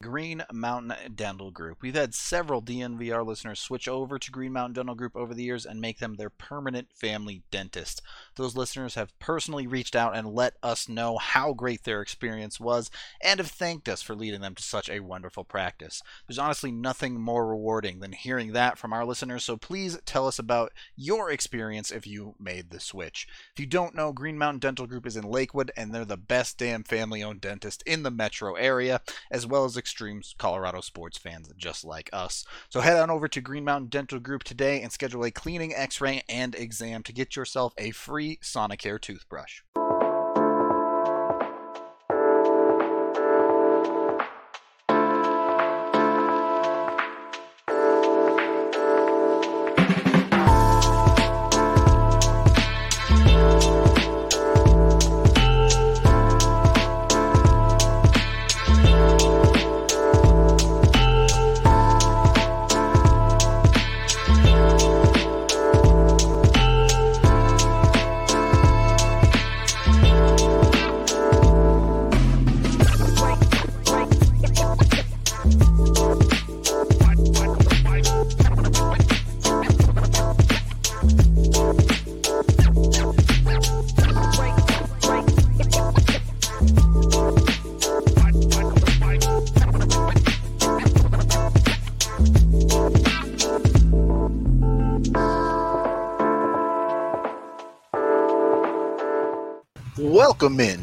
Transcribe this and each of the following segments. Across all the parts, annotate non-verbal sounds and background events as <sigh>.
Green Mountain Dental Group. We've had several DNVR listeners switch over to Green Mountain Dental Group over the years and make them their permanent family dentist. Those listeners have personally reached out and let us know how great their experience was and have thanked us for leading them to such a wonderful practice. There's honestly nothing more rewarding than hearing that from our listeners, so please tell us about your experience if you made the switch. If you don't know, Green Mountain Dental Group is in Lakewood and they're the best damn family owned dentist in the metro area, as well as extreme Colorado sports fans just like us. So head on over to Green Mountain Dental Group today and schedule a cleaning, x ray, and exam to get yourself a free Sonicare toothbrush.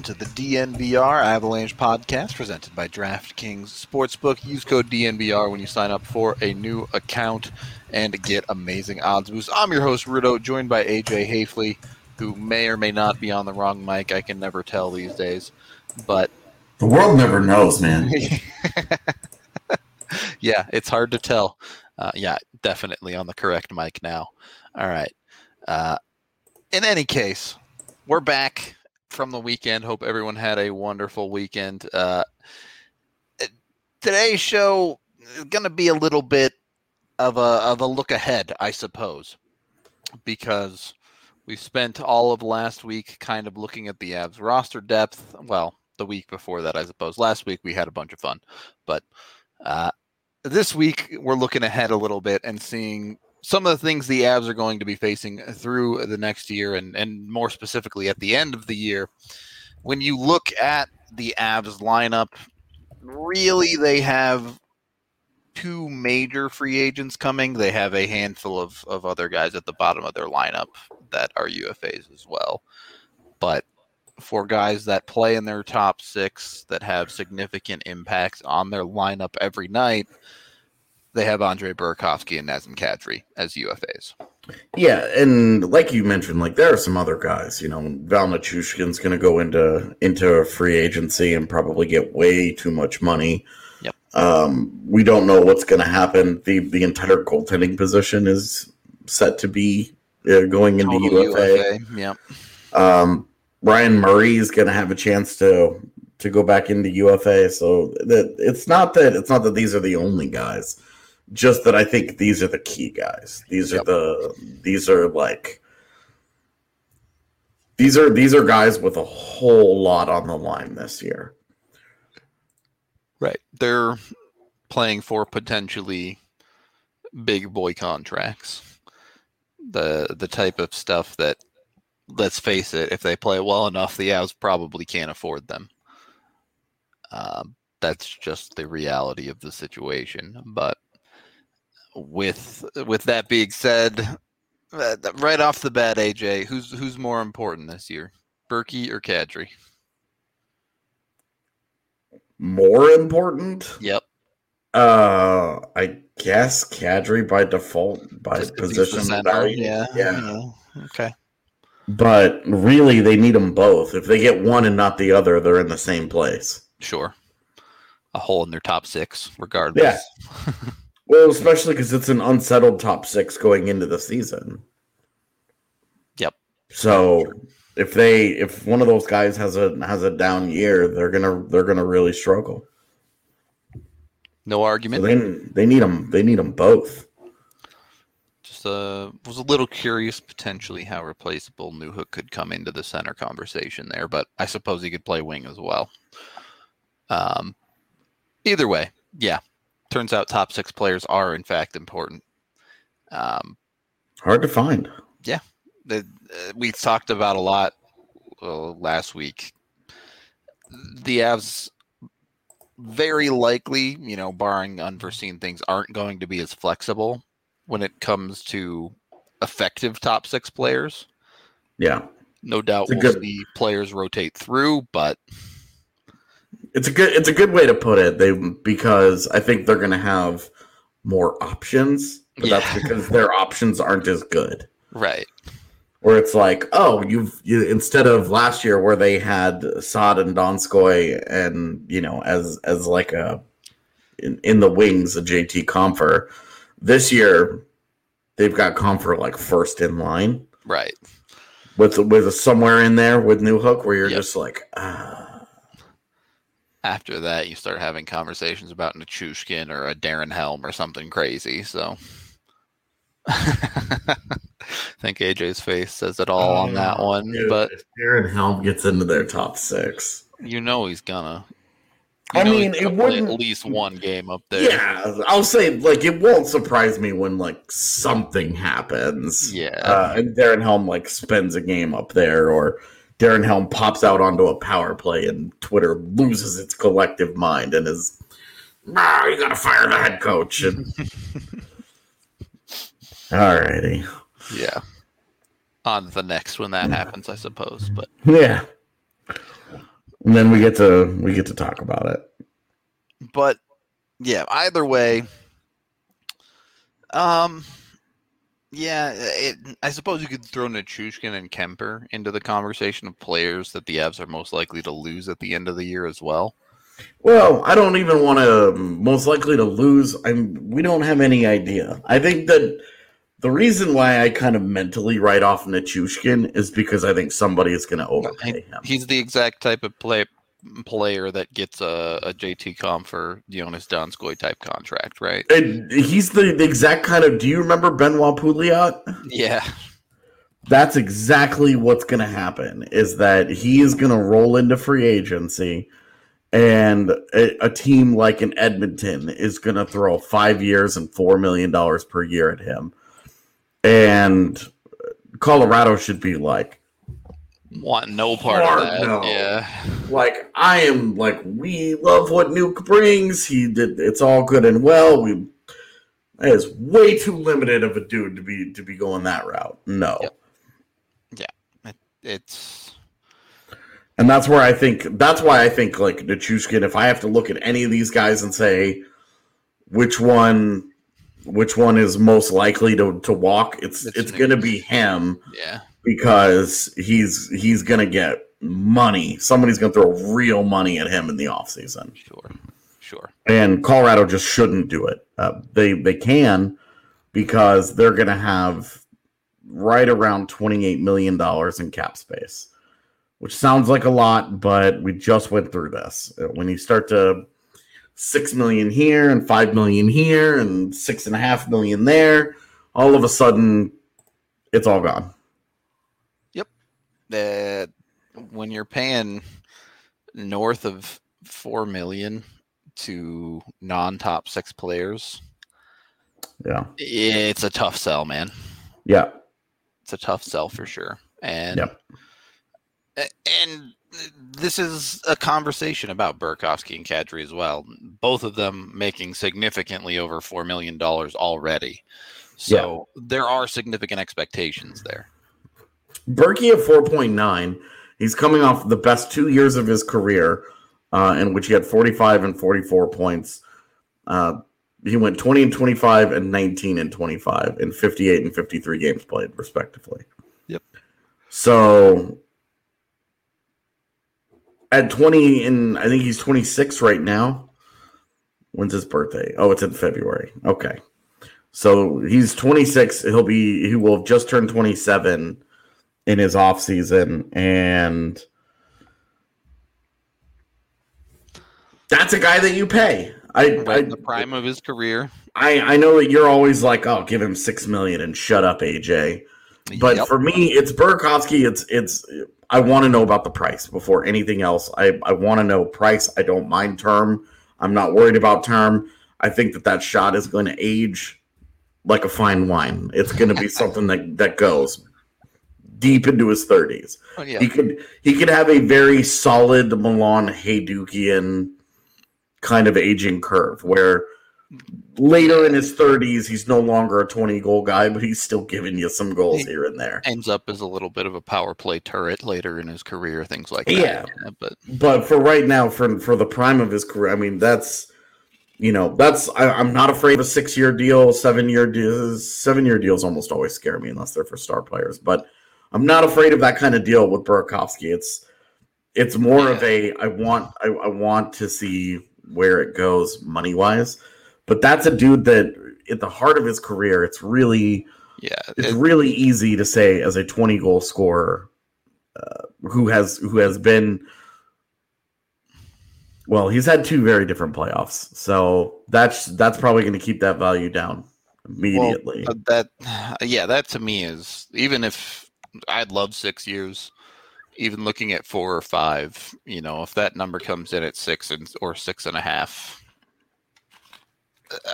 Into the DNVR Avalanche podcast presented by DraftKings Sportsbook. Use code DNVR when you sign up for a new account and get amazing odds boosts. I'm your host, Rudo, joined by AJ Haefele, who may or may not be on the wrong mic. I can never tell these days. But the world never knows, man. <laughs> yeah, it's hard to tell. Uh, yeah, definitely on the correct mic now. All right. Uh, in any case, we're back from the weekend. Hope everyone had a wonderful weekend. Uh, today's show is going to be a little bit of a of a look ahead, I suppose, because we spent all of last week kind of looking at the Avs roster depth. Well, the week before that, I suppose. Last week we had a bunch of fun, but uh, this week we're looking ahead a little bit and seeing some of the things the Avs are going to be facing through the next year, and and more specifically at the end of the year, when you look at the Avs lineup, really they have two major free agents coming. They have a handful of, of other guys at the bottom of their lineup that are UFAs as well. But for guys that play in their top six that have significant impacts on their lineup every night, they have Andre Burakovsky and Nazem Kadri as UFAs. Yeah, and like you mentioned, like there are some other guys. You know, Val Nichushkin's going to go into into a free agency and probably get way too much money. Yep. Um, we don't know what's going to happen. the The entire goaltending position is set to be uh, going into Total UFA. UFA. Yep. Um, Ryan Murray is going to have a chance to to go back into UFA. So that it's not that it's not that these are the only guys just that I think these are the key guys. These are yep. the these are like these are these are guys with a whole lot on the line this year. Right. They're playing for potentially big boy contracts. The the type of stuff that let's face it, if they play well enough, the Avs probably can't afford them. Um, that's just the reality of the situation. But with with that being said, uh, right off the bat, AJ, who's who's more important this year, Berkey or Kadri? More important? Yep. Uh, I guess Kadri by default by Just position value. Yeah, yeah. Yeah. Okay. But really, they need them both. If they get one and not the other, they're in the same place. Sure. A hole in their top six, regardless. Yeah. <laughs> Well, especially because it's an unsettled top six going into the season. Yep. So if they if one of those guys has a has a down year, they're gonna they're gonna really struggle. No argument. So they they need them they need them both. Just uh was a little curious potentially how replaceable Newhook could come into the center conversation there, but I suppose he could play wing as well. Um, either way, Yeah, turns out top six players are in fact important. Um, Hard to find. the, uh, we talked about a lot uh, last week. The Avs very likely, you know, barring unforeseen things, aren't going to be as flexible when it comes to effective top six players. Yeah, No doubt we'll good- see players rotate through, but it's a good it's a good way to put it. They because I think they're going to have more options, but that's because their options aren't as good. right. Where it's like, oh, you've you, instead of last year where they had Saad and Donskoi and you know as as like a in, in the wings a JT Compher. This year they've got Compher like first in line Right. with with somewhere in there with Newhook where you're Yep. just like ah After that, you start having conversations about Nichushkin or a Darren Helm or something crazy. So I <laughs> think AJ's face says it all on that one. dude, but if Darren Helm gets into their top six. you know he's gonna. you I mean, it wouldn't- at least one game up there. Yeah, I'll say like it won't surprise me when like something happens. Yeah. uh, and Darren Helm like spends a game up there, or Darren Helm pops out onto a power play, and Twitter loses its collective mind and is, ah, you gotta fire the head coach. And... <laughs> Alrighty, Yeah. On the next when that happens, I suppose. But yeah. And then we get to we get to talk about it. but yeah, either way. Um yeah, it, I suppose you could throw Nichushkin and Kuemper into the conversation of players that the Avs are most likely to lose at the end of the year as well. Well, I don't even want to. Um, most likely to lose. I'm. We don't have any idea. I think that the reason why I kind of mentally write off Nichushkin is because I think somebody is going to overpay him. He's the exact type of play player that gets a, a JT Com for Joonas Donskoi type contract, right? And he's the, the exact kind of. Do you remember Benoit Pouliot? Yeah. That's exactly what's going to happen. Is that he is going to roll into free agency, and a, a team like an Edmonton is going to throw five years and four million dollars per year at him, and Colorado should be like, Want no part Hard of that. no. Yeah. like I am like we love what Nuke brings. He did. It's all good and well. We that is way too limited of a dude to be to be going that route. No. Yep. It's And that's where I think that's why I think like Nichushkin, if I have to look at any of these guys and say which one which one is most likely to, to walk, it's It's it's gonna be him yeah. Because he's he's gonna get money. Somebody's gonna throw real money at him in the offseason. Sure. Sure. And Colorado just shouldn't do it. Uh, they they can because they're gonna have right around twenty eight million dollars in cap space which sounds like a lot, but we just went through this. Uh, When you start to six million here and five million here and six and a half million there, all of a sudden it's all gone. That when you're paying north of four million to non-top six players, Yeah. it's a tough sell, man. Yeah. It's a tough sell for sure. And Yep. a- and this is a conversation about Burakovsky and Kadri as well. Both of them making significantly over four million dollars already. So there are significant expectations there. Berkey at 4.9. He's coming off the best two years of his career, uh, in which he had 45 and 44 points. Uh, he went 20 and 25 and 19 and 25 in 58 and 53 games played, respectively. Yep. So at 20 and I think he's 26 right now. When's his birthday? Oh, it's in February. Okay. So he's 26. He'll be he will have just turned 27 in his off season and that's a guy that you pay. I Right I, the prime of his career. I I know that you're always like, "Oh, give him 6 million and shut up, AJ." But Yep. for me, it's Burakovsky. It's it's. I want to know about the price before anything else. I I want to know price. I don't mind term. I'm not worried about term. I think that that shot is going to age like a fine wine. It's going to be <laughs> something that that goes deep into his 30s. Oh, yeah. He could he could have a very solid Milan Hejdukian kind of aging curve where later in his 30s he's no longer a 20 goal guy but he's still giving you some goals He- here and there. ends up as a little bit of a power play turret later in his career, things like that. Yeah. but But for right now for for the prime of his career, I mean that's you know, that's I, I'm not afraid of a six year deal, seven year deals. Seven year deals almost always scare me unless they're for star players. But I'm not afraid of that kind of deal with Burakovsky. It's it's more of a I want I, I want to see where it goes money wise. But that's a dude that at the heart of his career, it's really yeah, it's it- really easy to say as a 20 goal scorer uh, who has who has been well he's had two very different playoffs so that's that's probably going to keep that value down immediately Uh, that <sighs> yeah that to me is even if i'd love six years even looking at four or five you know if that number comes in at six and or six and a half.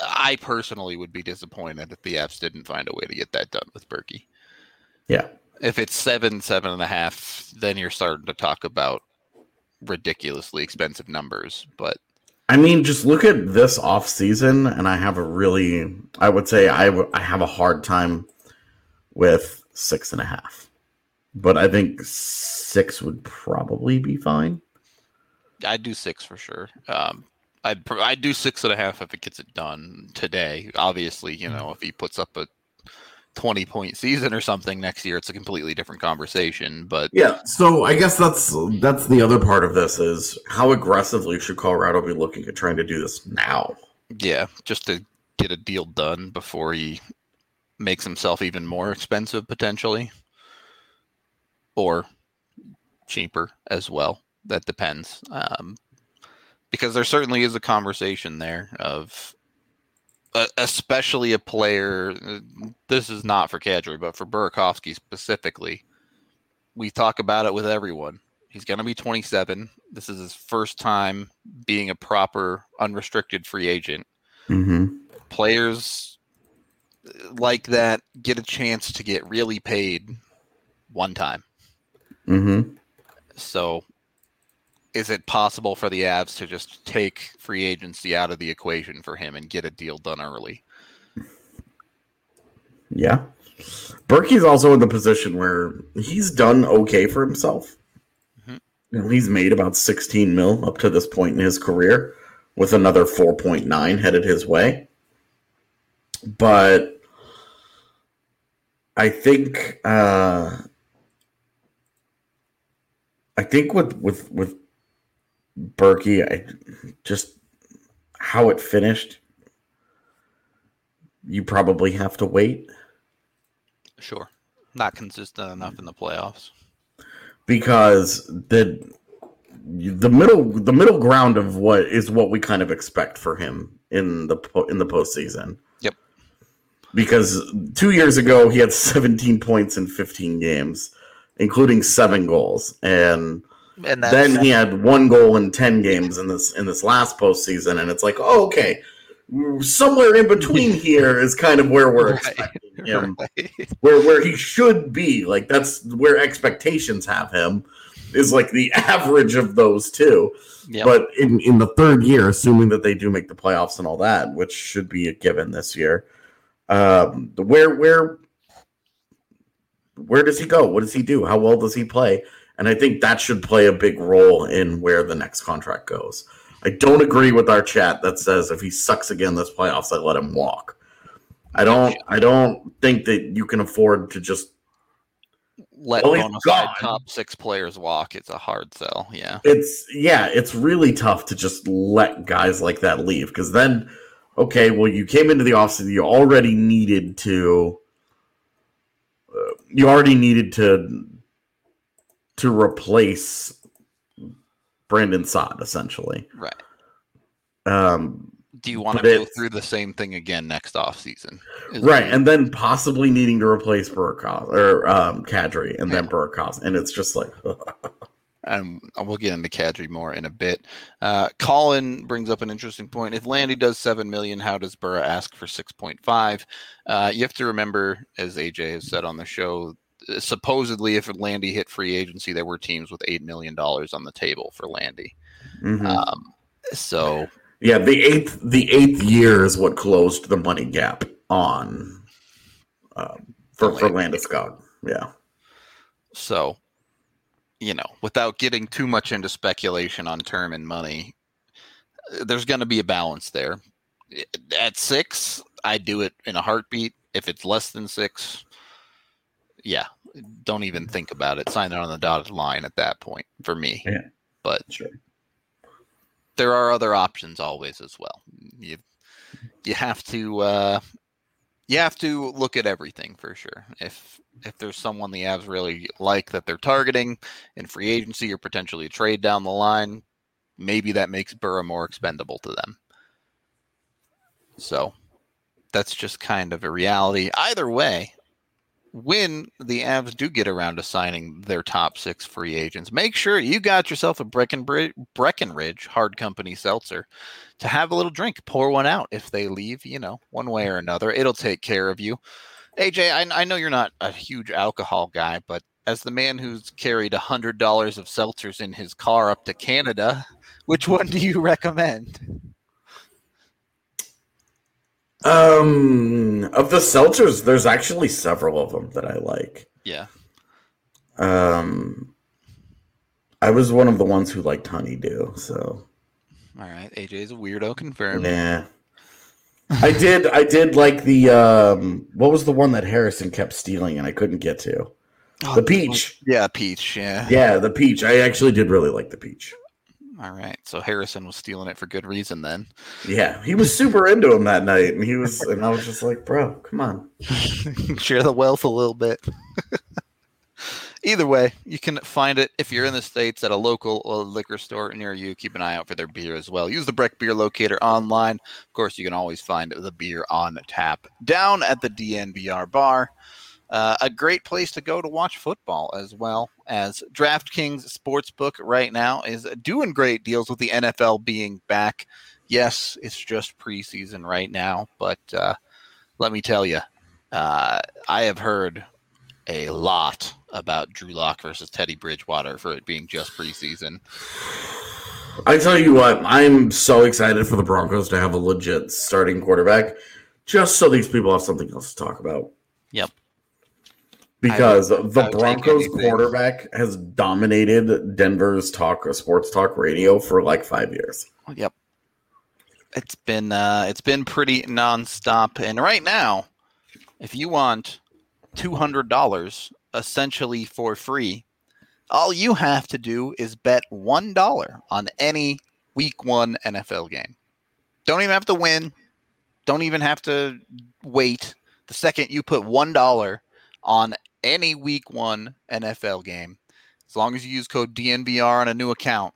I personally would be disappointed if the Avs didn't find a way to get that done with berkey. Yeah. If it's seven seven and a half then you're starting to talk about ridiculously expensive numbers but i mean just look at this off season and i have a really i would say I w- I have a hard time with six and a half but i think six would probably be fine I'd do six for sure. Um, I'd pr- I'd do six and a half if it gets it done today. Obviously, you know, if he puts up a twenty point season or something next year, it's a completely different conversation. But Yeah, so I guess that's that's the other part of this is how aggressively should Colorado be looking at trying to do this now? yeah, just to get a deal done before he makes himself even more expensive potentially, or cheaper as well. That depends. Um, because there certainly is a conversation there of uh, especially a player uh, this is not for Kadri, but for Burakovsky specifically we talk about it with everyone he's going to be 27 this is his first time being a proper unrestricted free agent Mm-hmm. players uh, like that get a chance to get really paid one time Mm-hmm. so is it possible for the Avs to just take free agency out of the equation for him and get a deal done early? Yeah. Berkey's also in the position where he's done okay for himself. Mhm. You know, he's made about 16 mil up to this point in his career, with another 4.9 headed his way. But I think uh, I think with with with Berkey, I just how it finished. You probably have to wait. Sure. Not consistent enough in the playoffs. because the the middle the middle ground of what is what we kind of expect for him in the in the postseason. Yep. Because two years ago he had 17 points in 15 games, including seven goals, and And then he had one goal in 10 games in this in this last postseason, and it's like, oh, okay, somewhere in between <laughs> here is kind of where we're Right. expecting <laughs> him where where he should be. Like that's where expectations have him is like the <laughs> average of those two. Yep. But in in the third year, assuming that they do make the playoffs and all that, which should be a given this year, um, where where where does he go? What does he do? How well does he play? And I think that should play a big role in where the next contract goes. I don't agree with our chat that says if he sucks again this playoffs, I let him walk. I don't. I don't think that you can afford to just. let Well, he's bona fide gone. top six players walk. It's a hard sell. Yeah. It's yeah. It's really tough to just let guys like that leave because then, okay, well, you came into the offseason, you already needed to. You already needed to. To replace Brandon Saad, essentially. Right. Um, Do you want to go through the same thing again next offseason? Right, and then possibly needing to replace Burakovsky or um, Kadri, and then Burakovsky, and it's just like, <laughs> and we'll get into Kadri more in a bit. Uh, Colin brings up an interesting point. If Landy does seven million, how does Burrow ask for six point five? Uh, you have to remember, as AJ has said on the show, supposedly if Landy hit free agency, there were teams with eight million dollars on the table for Landy. Mm-hmm. Um, so yeah, the eighth the eighth year is what closed the money gap on um, for for Landeskog. Yeah. So, you know, without getting too much into speculation on term and money, there's going to be a balance there. At six, I do it in a heartbeat. If it's less than six, yeah, don't even think about it. Sign it on the dotted line at that point for me. Yeah. But sure. there are other options always as well. You you have to uh, you have to look at everything for sure. If if there's someone the Avs really like that they're targeting in free agency or potentially a trade down the line, maybe that makes Burrow more expendable to them. So that's just kind of a reality. Either way, when the Avs do get around to signing their top six free agents, make sure you got yourself a Breckenridge hard company seltzer to have a little drink. Pour one out if they leave, you know, one way or another. It'll take care of you. AJ, I, I know you're not a huge alcohol guy, but as the man who's carried a hundred dollars of seltzers in his car up to Canada, which one do you recommend? Um, of the seltzers, there's actually several of them that I like. Yeah. Um, I was one of the ones who liked honeydew. So. All right, AJ's a weirdo. Confirmed. Yeah. I did. I did like the. Um, what was the one that Harrison kept stealing and I couldn't get to? Oh, the peach. Yeah, peach. Yeah. Yeah, the peach. I actually did really like the peach. All right. So Harrison was stealing it for good reason then. Yeah. He was super into him that night. And he was, and I was just like, bro, come on. <laughs> Share the wealth a little bit. <laughs> Either way, you can find it if you're in the States at a local liquor store near you. Keep an eye out for their beer as well. Use the Breck Beer Locator online. Of course, you can always find the beer on tap down at the DNVR bar. Uh, a great place to go to watch football as well as DraftKings Sportsbook right now is doing great deals with the NFL being back. Yes, it's just preseason right now, but uh, let me tell you, uh, I have heard a lot about Drew Lock versus Teddy Bridgewater for it being just preseason. I tell you what, I'm so excited for the Broncos to have a legit starting quarterback, just so these people have something else to talk about. Yep because would, the Broncos quarterback has dominated Denver's talk sports talk radio for like five years. Yep, it's been uh, it's been pretty nonstop. And right now, if you want two hundred dollars essentially for free, all you have to do is bet one dollar on any Week One NFL game. Don't even have to win. Don't even have to wait. The second you put one dollar on any week one NFL game, as long as you use code DNVR on a new account,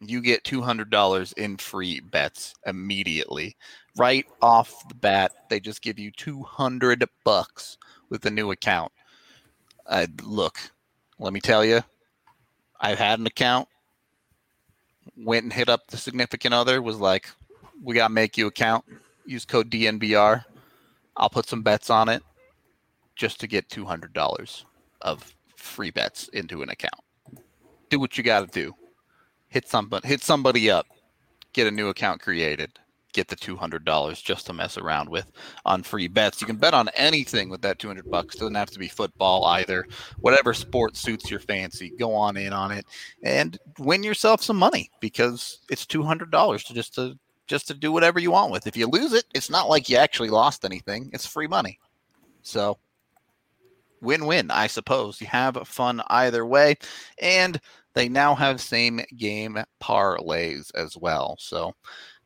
you get $200 in free bets immediately. Right off the bat, they just give you 200 bucks with the new account. Uh, look, let me tell you, I've had an account, went and hit up the significant other, was like, we got to make you account. Use code DNVR. I'll put some bets on it just to get two hundred dollars of free bets into an account. Do what you got to do. Hit somebody, hit somebody up, get a new account created, get the two hundred dollars just to mess around with on free bets. You can bet on anything with that two hundred bucks. Doesn't have to be football either. Whatever sport suits your fancy, go on in on it and win yourself some money because it's two hundred dollars to just to just to do whatever you want with. If you lose it, it's not like you actually lost anything. It's free money. So win win, I suppose. You have fun either way. And they now have same game parlays as well. So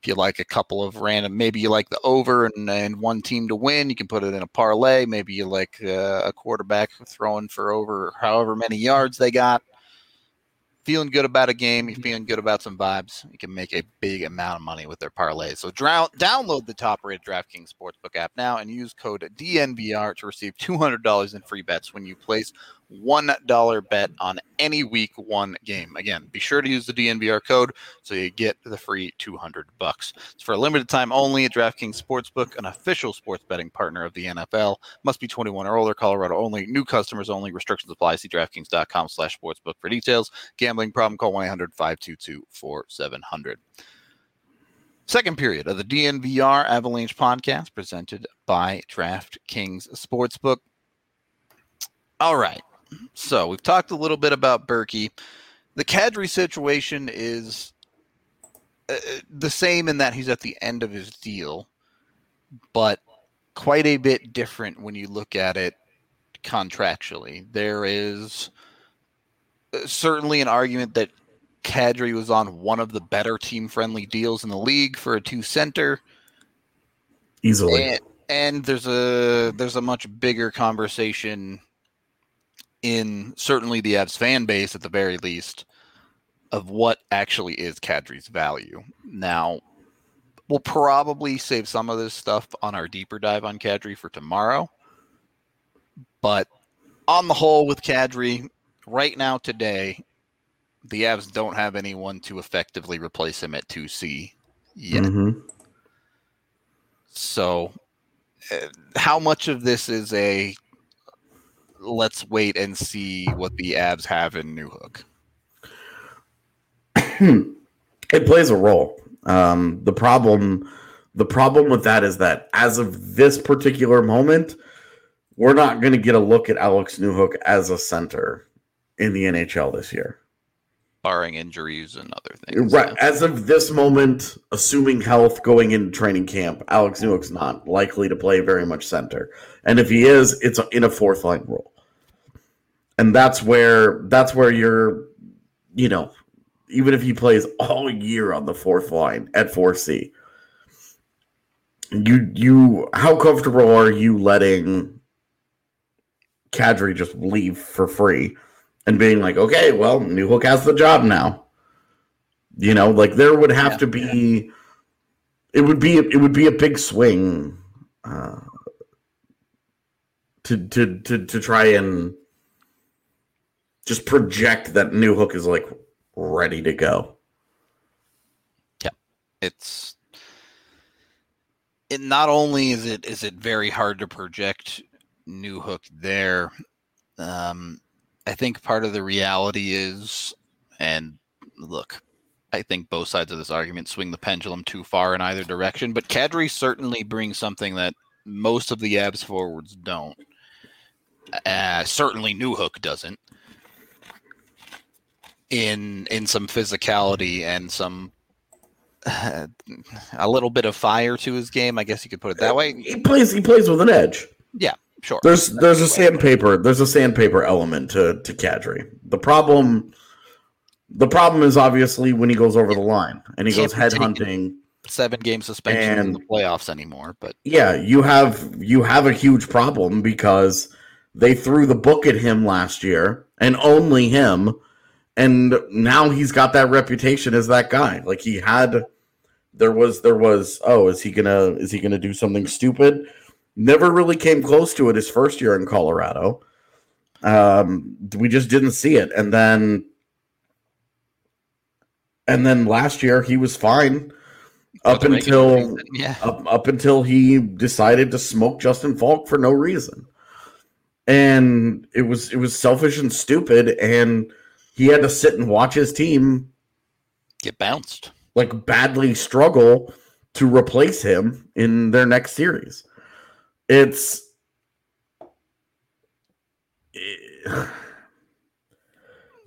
if you like a couple of random, maybe you like the over and, and one team to win, you can put it in a parlay. Maybe you like uh, a quarterback throwing for over however many yards they got feeling good about a game, you're feeling good about some vibes, you can make a big amount of money with their parlays. So download the top rated DraftKings Sportsbook app now and use code DNVR to receive $200 in free bets when you place $1 bet on any week one game. Again, be sure to use the DNVR code so you get the free 200 bucks. It's for a limited time only DraftKings Sportsbook, an official sports betting partner of the NFL. Must be 21 or older, Colorado only, new customers only. Restrictions apply. See DraftKings.com slash sportsbook for details. Gambling problem, call 1-800-522-4700. Second period of the DNVR Avalanche podcast presented by DraftKings Sportsbook. All right. So we've talked a little bit about Berkey. The Kadri situation is uh, the same in that he's at the end of his deal, but quite a bit different when you look at it contractually. There is uh, certainly an argument that Kadri was on one of the better team friendly deals in the league for a two center. Easily. And, and there's a there's a much bigger conversation in certainly the Avs fan base at the very least of what actually is Kadri's value. Now, we'll probably save some of this stuff on our deeper dive on Kadri for tomorrow. But on the whole, with Kadri, right now, today, the Avs don't have anyone to effectively replace him at 2C yet. Mhm. So, uh, how much of this is a let's wait and see what the Avs have in Newhook? <clears throat> it plays a role. Um, the problem, the problem with that is that as of this particular moment, we're not going to get a look at Alex Newhook as a center in the NHL this year. Barring injuries and other things. Right. As of this moment, assuming health going into training camp, Alex Newhook's not likely to play very much center. And if he is, it's in a fourth line role. And that's where that's where you're, you know, even if he plays all year on the fourth line at 4C, you you how comfortable are you letting Kadri just leave for free and being like, okay, well, Newhook has the job now. You know, like there would have Yeah. to be, it would be, it would be a big swing uh, to to to to try and just project that Newhook is like ready to go. Yeah, it's it not only is it is it very hard to project Newhook there. Um, I think part of the reality is, and look, I think both sides of this argument swing the pendulum too far in either direction. But Kadri certainly brings something that most of the Avs forwards don't. Uh, certainly, Newhook doesn't. In in some physicality and some <sighs> a little bit of fire to his game, I guess you could put it that way. He plays. He plays with an edge. Sure. There's there's a sandpaper. There's a sandpaper element to to Kadri. The problem. The problem is obviously when he goes over the line and he Can't goes head hunting. Seven game suspension in the playoffs anymore, but Yeah, you have you have a huge problem because they threw the book at him last year and only him, and now he's got that reputation as that guy. Like he had, there was there was oh is he gonna is he gonna do something stupid? Never really came close to it his first year in Colorado. Um, we just didn't see it, and then and then last year he was fine up for the regular until yeah, up, up until he decided to smoke Justin Faulk for no reason. And it was it was selfish and stupid and he had to sit and watch his team get bounced. like badly struggle to replace him in their next series. It's <sighs>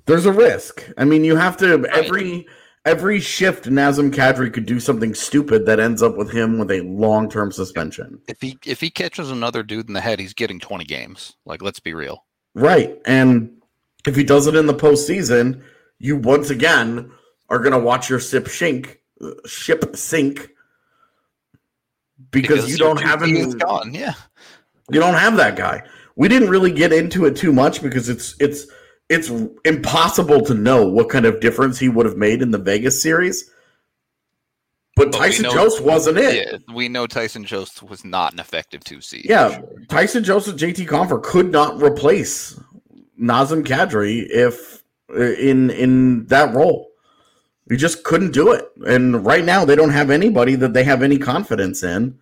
there's a risk. I mean, you have to every every shift Nazem Kadri could do something stupid that ends up with him with a long-term suspension. If he if he catches another dude in the head, he's getting twenty games. Like, let's be real. Right. And if he does it in the postseason, you once again are going to watch your ship sink, ship sink because, you don't have 2P any, is gone. Yeah, you don't have that guy. We didn't really get into it too much because it's it's it's impossible to know what kind of difference he would have made in the Vegas series. But But Tyson know- Jost wasn't it. yeah. We know Tyson Jost was not an effective two C. Yeah, Tyson Jost, JT Compher could not replace Nazem Kadri if in in that role. He just couldn't do it. And right now they don't have anybody that they have any confidence in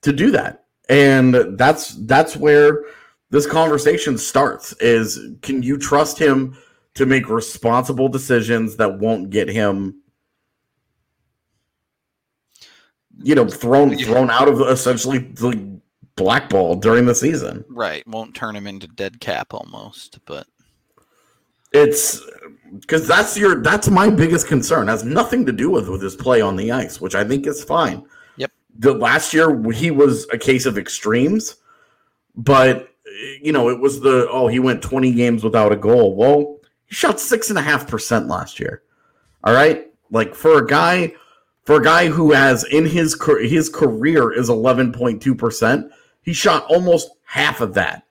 to do that. And that's that's where this conversation starts is can you trust him to make responsible decisions that won't get him you know thrown thrown out of essentially the blackball during the season. Right, won't turn him into dead cap almost, but it's because that's your that's my biggest concern. It has nothing to do with with his play on the ice, which I think is fine. Yep. The last year he was a case of extremes, but you know it was the oh he went twenty games without a goal. Well, he shot six and a half percent last year. All right, like for a guy for a guy who has in his his career is eleven point two percent, he shot almost half of that.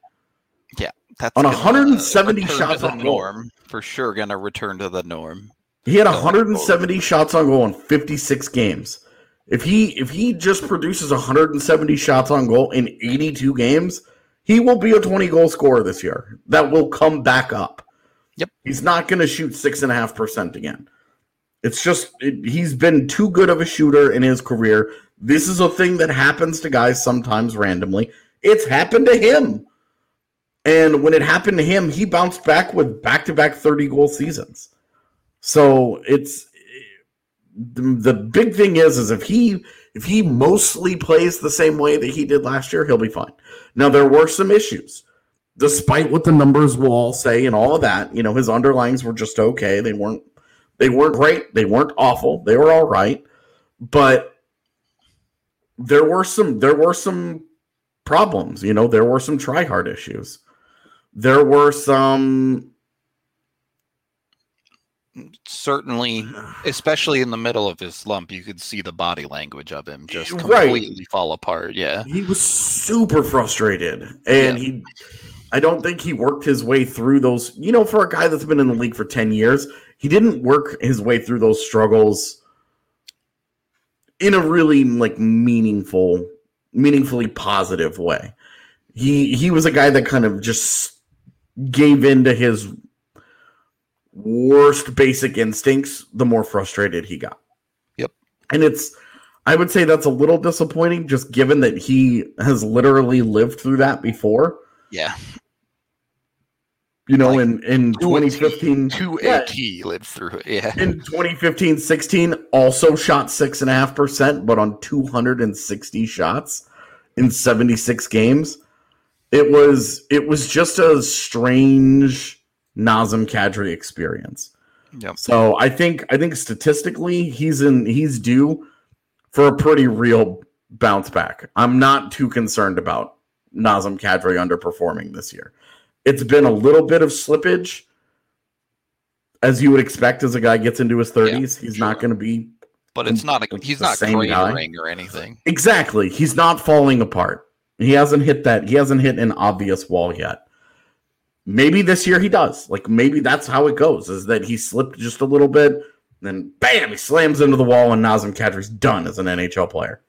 That's on 170 shots on norm goal. for sure. Going to return to the norm. He had 170 shots on goal in 56 games. If he if he just produces 170 shots on goal in 82 games, he will be a 20 goal scorer this year. That will come back up. Yep. He's not going to shoot six and a half percent again. It's just it, he's been too good of a shooter in his career. This is a thing that happens to guys sometimes randomly. It's happened to him. And when it happened to him, he bounced back with back-to-back 30 goal seasons. So it's the, the big thing is is if he if he mostly plays the same way that he did last year, he'll be fine. Now there were some issues. Despite what the numbers will all say and all of that, you know, his underlings were just okay. They weren't they weren't great. They weren't awful. They were all right. But there were some there were some problems, you know, there were some try hard issues. There were some certainly <sighs> especially in the middle of his slump you could see the body language of him just completely right. fall apart yeah he was super frustrated and yeah. he i don't think he worked his way through those you know for a guy that's been in the league for 10 years he didn't work his way through those struggles in a really like meaningful meaningfully positive way he he was a guy that kind of just gave in to his worst basic instincts the more frustrated he got yep and it's i would say that's a little disappointing just given that he has literally lived through that before yeah you know, like in, in 2015, two yeah, AT lived through it. Yeah. In 2015, 16, also shot six and a half percent, but on 260 shots in 76 games. It was it was just a strange Nazem Kadri experience. Yep. So I think I think statistically he's in he's due for a pretty real bounce back. I'm not too concerned about Nazem Kadri underperforming this year. It's been a little bit of slippage, as you would expect as a guy gets into his 30s. Yeah, he's sure. not going to be. But it's not a, he's not cratering or anything. Exactly. He's not falling apart. He hasn't hit that. He hasn't hit an obvious wall yet. Maybe this year he does. Like maybe that's how it goes. Is that he slipped just a little bit, then bam, he slams into the wall, and Nazem Kadri's done as an NHL player.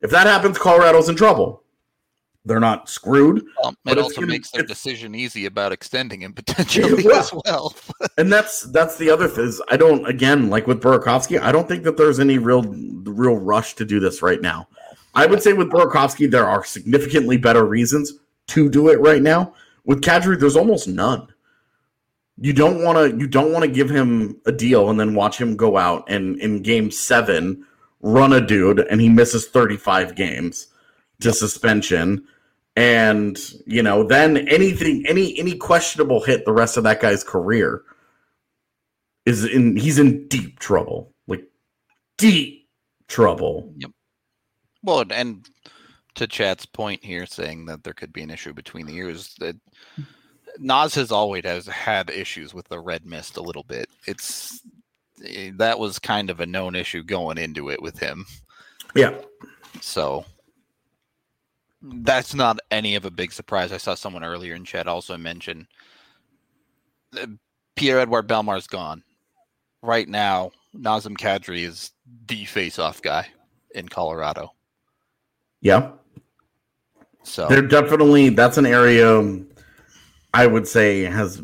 If that happens, Colorado's in trouble. They're not screwed. Um, it also gonna, makes their decision easy about extending him <laughs> potentially yeah. as well. <laughs> and that's that's the other thing. Is I don't again like with Burakovsky. I don't think that there's any real real rush to do this right now. I would say with Burakovsky there are significantly better reasons to do it right now. With Kadri, there's almost none. You don't want to you don't want to give him a deal and then watch him go out and in game seven run a dude and he misses 35 games to suspension and you know then anything any any questionable hit the rest of that guy's career is in he's in deep trouble like deep trouble yep well and to Chad's point here saying that there could be an issue between the years that Naz has always has had issues with the red mist a little bit it's eh, that was kind of a known issue going into it with him yeah so that's not any of a big surprise. I saw someone earlier in chat also mention Pierre Edouard Bellemare's gone. Right now, Nazem Kadri is the face-off guy in Colorado. Yeah. So they're definitely that's an area I would say has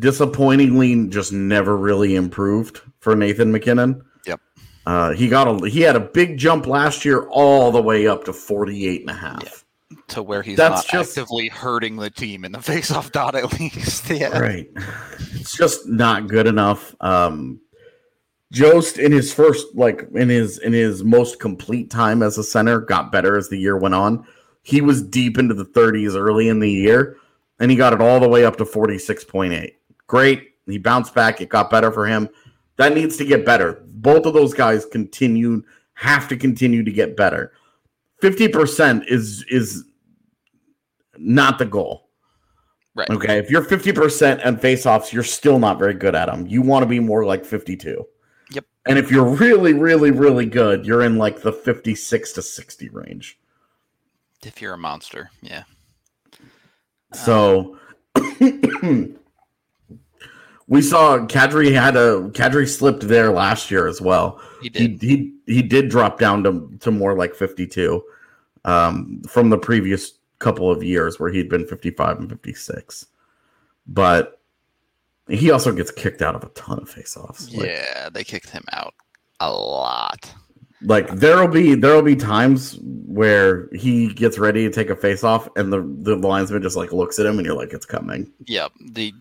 disappointingly just never really improved for Nathan MacKinnon. Yep. Uh, he got a he had a big jump last year all the way up to 48 and a half. To where he's That's not just- actively hurting the team in the <laughs> face-off dot at least. <laughs> Yeah. Right. It's just not good enough. Um Jost in his first like in his in his most complete time as a center got better as the year went on. He was deep into the 30s early in the year and he got it all the way up to 46.8. Great. He bounced back. It got better for him. That needs to get better. Both of those guys continue have to continue to get better. 50% is is not the goal. Right. Okay, if you're 50% on face-offs, you're still not very good at them. You want to be more like 52. And if you're really, really, really good, you're in like the 56 to 60 range. If you're a monster, yeah. So <coughs> we saw Kadri had a Kadri slipped there last year as well. He He did. he he did drop down to to more like 52 um, from the previous couple of years where he'd been 55 and 56. But he also gets kicked out of a ton of faceoffs. Like, yeah, they kicked him out a lot. like there'll be there'll be times where he gets ready to take a face off and the the linesman just like looks at him and you're like it's coming. Yeah, The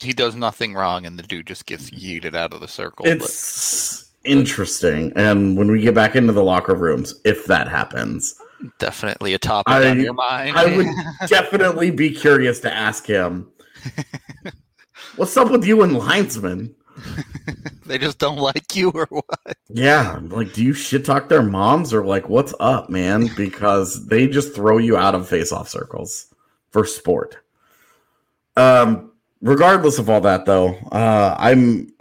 he does nothing wrong, and the dude just gets yeeted out of the circle. but- It's interesting. And when we get back into the locker rooms, if that happens, definitely a topic I- on your mind. I would <laughs> definitely be curious to ask him, <laughs> "What's up with you and linesmen?" <laughs> they just don't like you or what? Yeah, like, do you shit talk their moms or like, what's up, man? Because <laughs> they just throw you out of face-off circles for sport. Um, regardless of all that, though, uh, I'm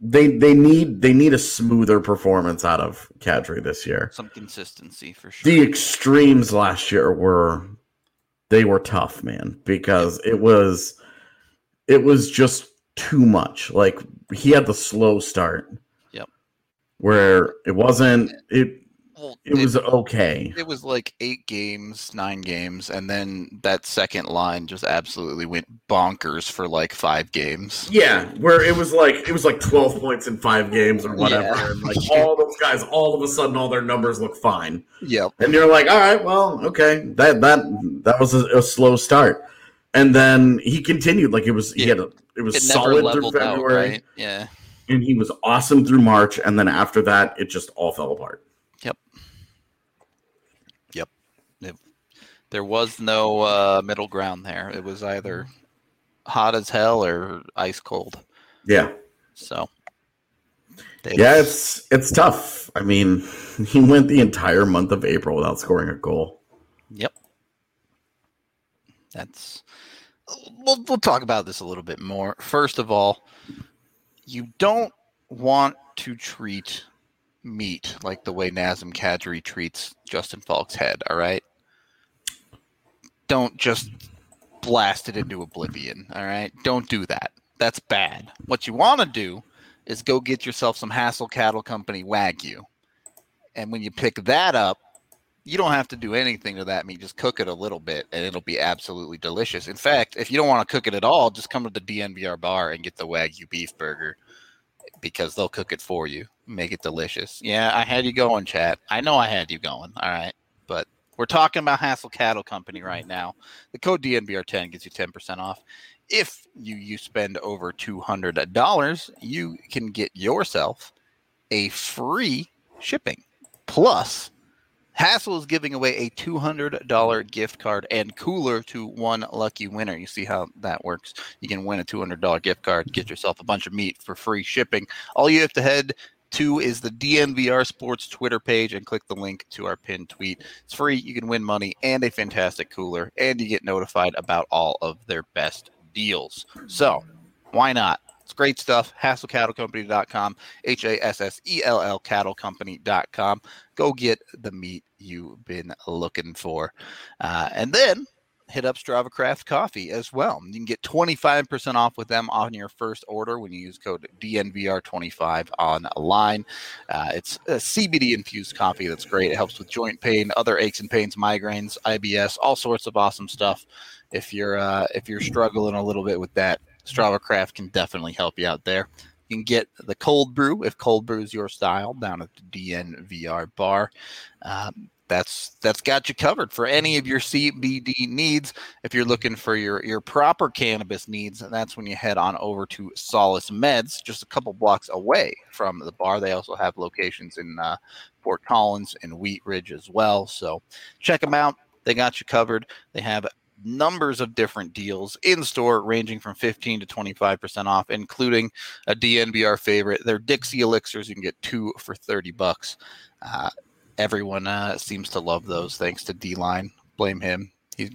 they they need they need a smoother performance out of Kadri this year. Some consistency for sure. The extremes last year were they were tough, man, because it was it was just too much. Like he had the slow start. Yep. Where it wasn't it Well, it was okay. It was like eight games, nine games, and then that second line just absolutely went bonkers for like five games. Yeah, where it was like it was like 12 points in 5 games or whatever Yeah. and like <laughs> all those guys all of a sudden all their numbers look fine. Yep. And you're like, "All right, well, okay. That that that was a, a slow start." And then he continued like it was he had a it was It solid through leveled out, February. right? Yeah. and he was awesome through March, and then after that, it just all fell apart. Yep. Yep. It, there was no uh, middle ground there. It was either hot as hell or ice cold. Yeah, So. yeah, it's it's tough. I mean, <laughs> he went the entire month of April without scoring a goal. Yep. That's. We'll, we'll talk about this a little bit more. First of all, you don't want to treat meat like the way Nazem Kadri treats Justin Faulk's head, all right? Don't just blast it into oblivion, all right? Don't do that. That's bad. What you want to do is go get yourself some Hassell Cattle Company Wagyu. And when you pick that up, you don't have to do anything to that meat. Just cook it a little bit, and it'll be absolutely delicious. In fact, if you don't want to cook it at all, just come to the DNVR bar and get the Wagyu beef burger because they'll cook it for you, make it delicious. Yeah, I had you going, chat. I know I had you going. All right, but we're talking about Hassell Cattle Company right now. The code DNVR10 gets you 10% off. If you you spend over $200, you can get yourself a free shipping. Plus, Hassell is giving away a $200 gift card and cooler to one lucky winner. You see how that works. You can win a $200 gift card, get yourself a bunch of meat for free shipping. All you have to head to is the DNVR Sports Twitter page and click the link to our pinned tweet. It's free. You can win money and a fantastic cooler, and you get notified about all of their best deals. So, why not? It's great stuff. HassellCattleCompany.com, H A S S E L L CattleCompany.com. Go get the meat you've been looking for. Uh, and then hit up Strava Craft Coffee as well. You can get 25% off with them on your first order when you use code DNVR25 online. Uh, it's a CBD infused coffee that's great. It helps with joint pain, other aches and pains, migraines, IBS, all sorts of awesome stuff. If you're uh, if you're struggling a little bit with that, Strava Craft can definitely help you out there. You can get the cold brew if cold brew is your style down at the DNVR bar. Um, that's that's got you covered for any of your CBD needs. If you're looking for your your proper cannabis needs, that's when you head on over to Solace Meds, just a couple blocks away from the bar. They also have locations in uh, Fort Collins and Wheat Ridge as well. So check them out. They got you covered. They have numbers of different deals in store ranging from 15 to 25% off including a DNVR favorite their dixie elixirs you can get two for 30 bucks uh, everyone uh, seems to love those. Thanks to D Line, blame him. He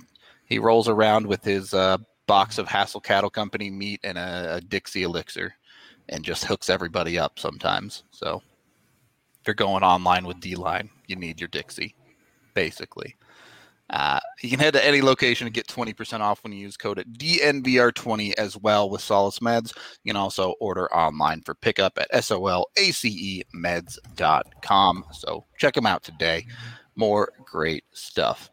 he rolls around with his uh, box of Hassell Cattle Company meat and a, a Dixie elixir, and just hooks everybody up sometimes. So if you're going online with D Line, you need your Dixie, basically. Uh, you can head to any location and get 20% off when you use code at DNVR20 as well with Solace Meds. You can also order online for pickup at SOLACEMeds.com. So check them out today. More great stuff.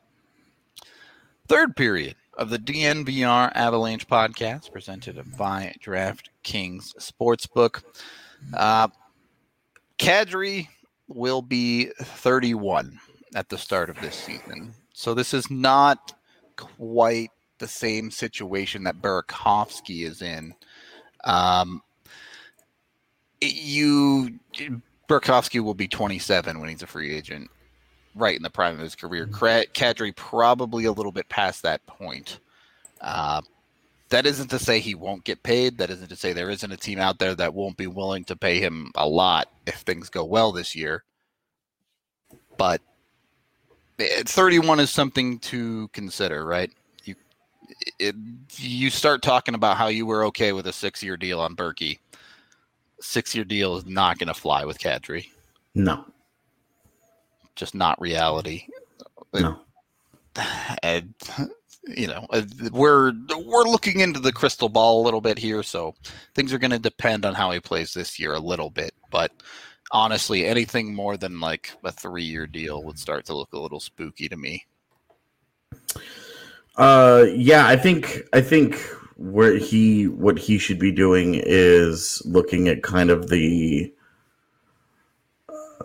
Third period of the DNVR Avalanche podcast presented by DraftKings Sportsbook. Uh, Kadri will be 31 at the start of this season. So this is not quite the same situation that Burakovsky is in. Um, you Burakovsky will be 27 when he's a free agent, right in the prime of his career. Mm-hmm. Kadri probably a little bit past that point. Uh, that isn't to say he won't get paid. That isn't to say there isn't a team out there that won't be willing to pay him a lot if things go well this year. But 31 is something to consider, right? You it, you start talking about how you were okay with a six year deal on Berkey. Six year deal is not going to fly with Kadri. No, just not reality. No, <sighs> and you know uh, we're we're looking into the crystal ball a little bit here, so things are going to depend on how he plays this year a little bit, but honestly, anything more than like a three year deal would start to look a little spooky to me. Uh, yeah, I think I think where he what he should be doing is looking at kind of the uh,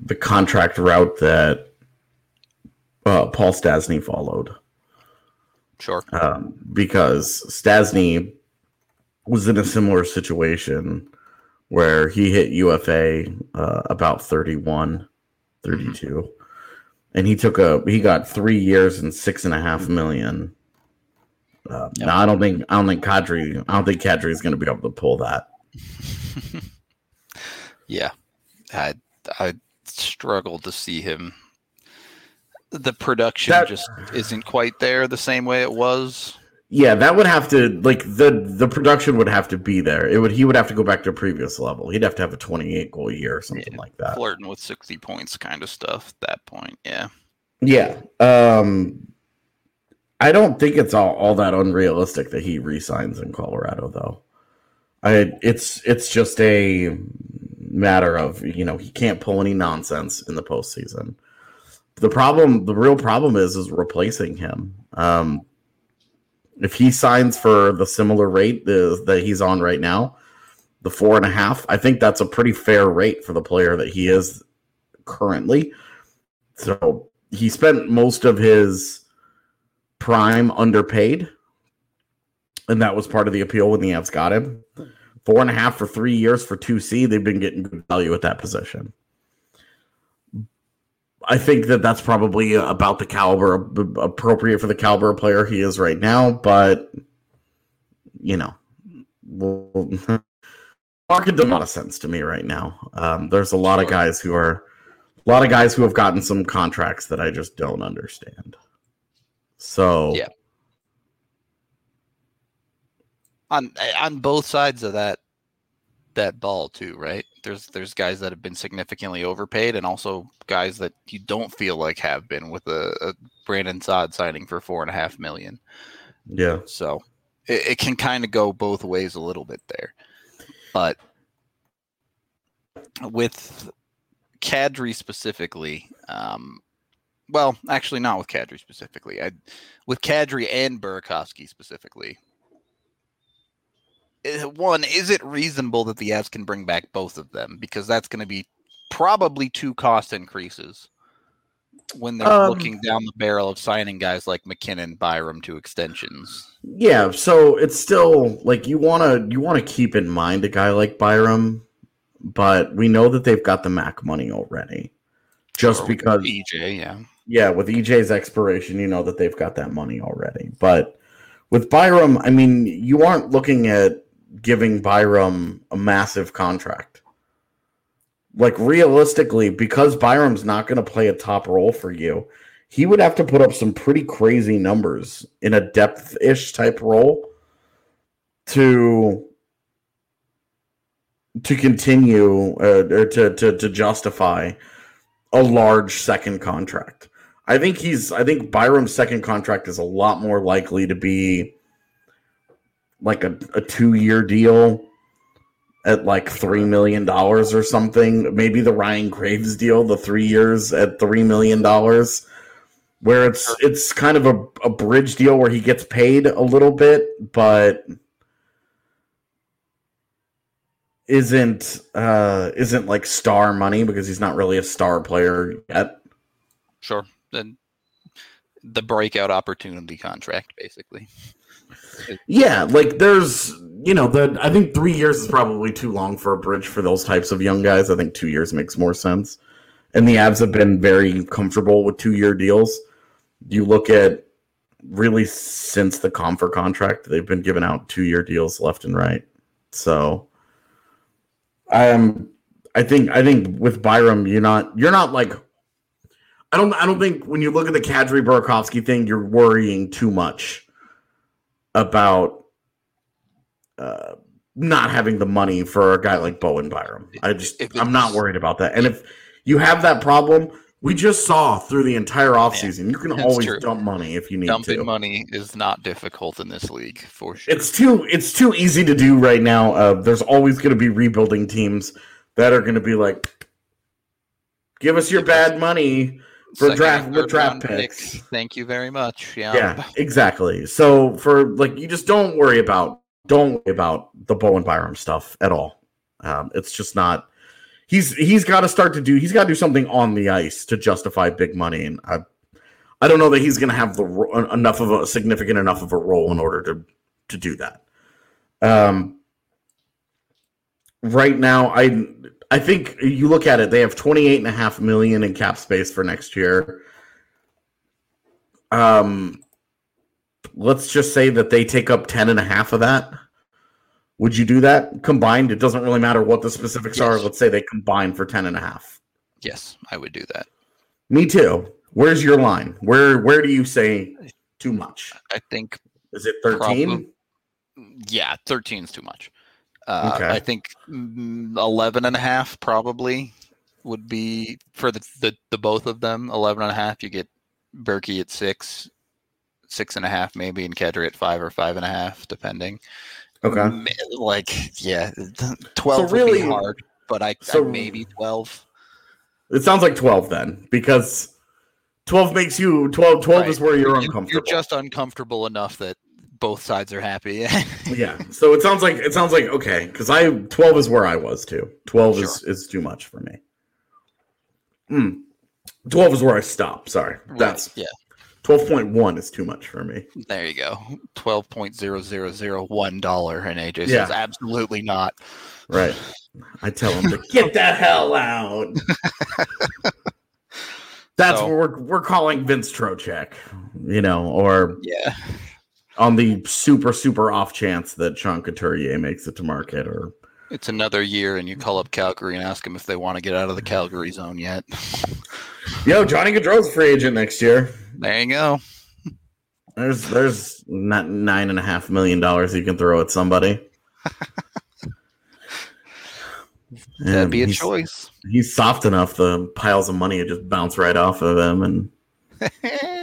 the contract route that uh, Paul Stastny followed. Sure. Um, because Stastny was in a similar situation where he hit UFA uh, about 31, 32. Mm-hmm. And he took a he got three years and six and a half million. Uh, yep. Now I don't think I don't think Kadri I don't think Kadri is going to be able to pull that. <laughs> yeah, I I struggle to see him. The production that, just isn't quite there the same way it was. Yeah, that would have to like the the production would have to be there. It would he would have to go back to a previous level. He'd have to have a 28 goal year or something yeah, like that. Flirting with 60 points kind of stuff at that point. Yeah. Yeah. Um I don't think it's all, all that unrealistic that he resigns in Colorado though. I it's it's just a matter of, you know, he can't pull any nonsense in the postseason. The problem the real problem is is replacing him. Um if he signs for the similar rate that he's on right now, the four and a half, I think that's a pretty fair rate for the player that he is currently. So he spent most of his prime underpaid, and that was part of the appeal when the Avs got him. Four and a half for three years for 2C, they've been getting good value at that position. I think that that's probably about the caliber appropriate for the caliber player he is right now. But you know, well, <laughs> market does a lot of sense to me right now. Um, there's a lot of guys who are a lot of guys who have gotten some contracts that I just don't understand. So yeah, on on both sides of that that ball too, right? There's there's guys that have been significantly overpaid, and also guys that you don't feel like have been with a, a Brandon Saad signing for four and a half million. Yeah. So it, it can kind of go both ways a little bit there, but with Kadri specifically, um, well, actually not with Kadri specifically. I, with Kadri and Burakovsky specifically. Eh, One, is it reasonable that the Avs can bring back both of them? Because that's going to be probably two cost increases when they're Um, looking down the barrel of signing guys like MacKinnon, Byram to extensions. Yeah, so it's still like you want to you want to keep in mind a guy like Byram, but we know that they've got the Mac money already. Just because EJ, yeah. yeah, with EJ's expiration, you know that they've got that money already. But with Byram, I mean, you aren't looking at giving Byram a massive contract. Like realistically, because Byram's not going to play a top role for you, he would have to put up some pretty crazy numbers in a depth-ish type role to to continue uh, or to, to to justify a large second contract. I think he's I think Byram's second contract is a lot more likely to be like a, a two year deal at like three million dollars or something. Maybe the Ryan Graves deal, the three years at three million dollars, where it's it's kind of a, a bridge deal where he gets paid a little bit, but isn't uh isn't like star money because he's not really a star player yet. Sure. Then the breakout opportunity contract, basically. Yeah, like there's you know the I think three years is probably too long for a bridge for those types of young guys. I think two years makes more sense. And the Avs have been very comfortable with two year deals. You look at really since the Compher contract, they've been giving out two year deals left and right. So um I think I think with Byram, you're not you're not like I don't I don't think when you look at the Kadri Burakovsky thing, you're worrying too much about uh, not having the money for a guy like Bowen Byram. I just I'm not worried about that. And if you have that problem, we just saw through the entire offseason, you can always true. dump money if you need Dumping to. Dumping money is not difficult in this league, for sure. It's too it's too easy to do right now. Uh, there's always going to be rebuilding teams that are going to be like, give us your bad money. For Second draft- with draft round pick. picks. Thank you very much. Yeah. Yeah, exactly. So for like, you just don't worry about don't worry about the Bowen Byram stuff at all. Um, it's just not. He's he's got to start to do. He's got to do something on the ice to justify big money, and I I don't know that he's going to have the enough of a significant enough of a role in order to to do that. Um, right now, I I think you look at it. They have twenty eight and a half million in cap space for next year. Um, let's just say that they take up 10 and a half of that. Would you do that combined? It doesn't really matter what the specifics are. Let's say they combine for 10 and a half. Yes, I would do that. Me too. Where's your line? Where where do you say too much? I think, Is it 13? Probably. yeah, 13 is too much. Uh, Okay. I think mm, 11 and a half probably would be for the, the, the both of them. 11 and a half, you get Berkey at six, six and a half maybe, and Kadri at five or five and a half, depending. Okay. Like, yeah, 12 would really- be hard, but I, so- I maybe 12. It sounds like 12 then because 12 makes you 12 12 is where you're You- uncomfortable. You're just uncomfortable enough that both sides are happy. <laughs> yeah. So it sounds like it sounds like okay cuz I 12 is where I was too. 12 is is too much for me. Hmm. 12 is where I stopped. Sorry. That's yeah. 12.1 is too much for me. There you go. Twelve point zero zero zero one dollar, and AJ Yeah. says absolutely not. Right. I tell him to <laughs> get the hell out. <laughs> That's So- what we're we're calling Vince Trocheck, you know, or Yeah, on the super super off chance that Sean Couturier makes it to market, or it's another year, and you call up Calgary and ask them if they want to get out of the Calgary zone yet. yo, Johnny Gaudreau's a free agent next year. There you go. There's there's not nine and a half million dollars you can throw at somebody. <laughs> That'd be a choice. He's soft enough. The piles of money would just bounce right off of him, and <laughs>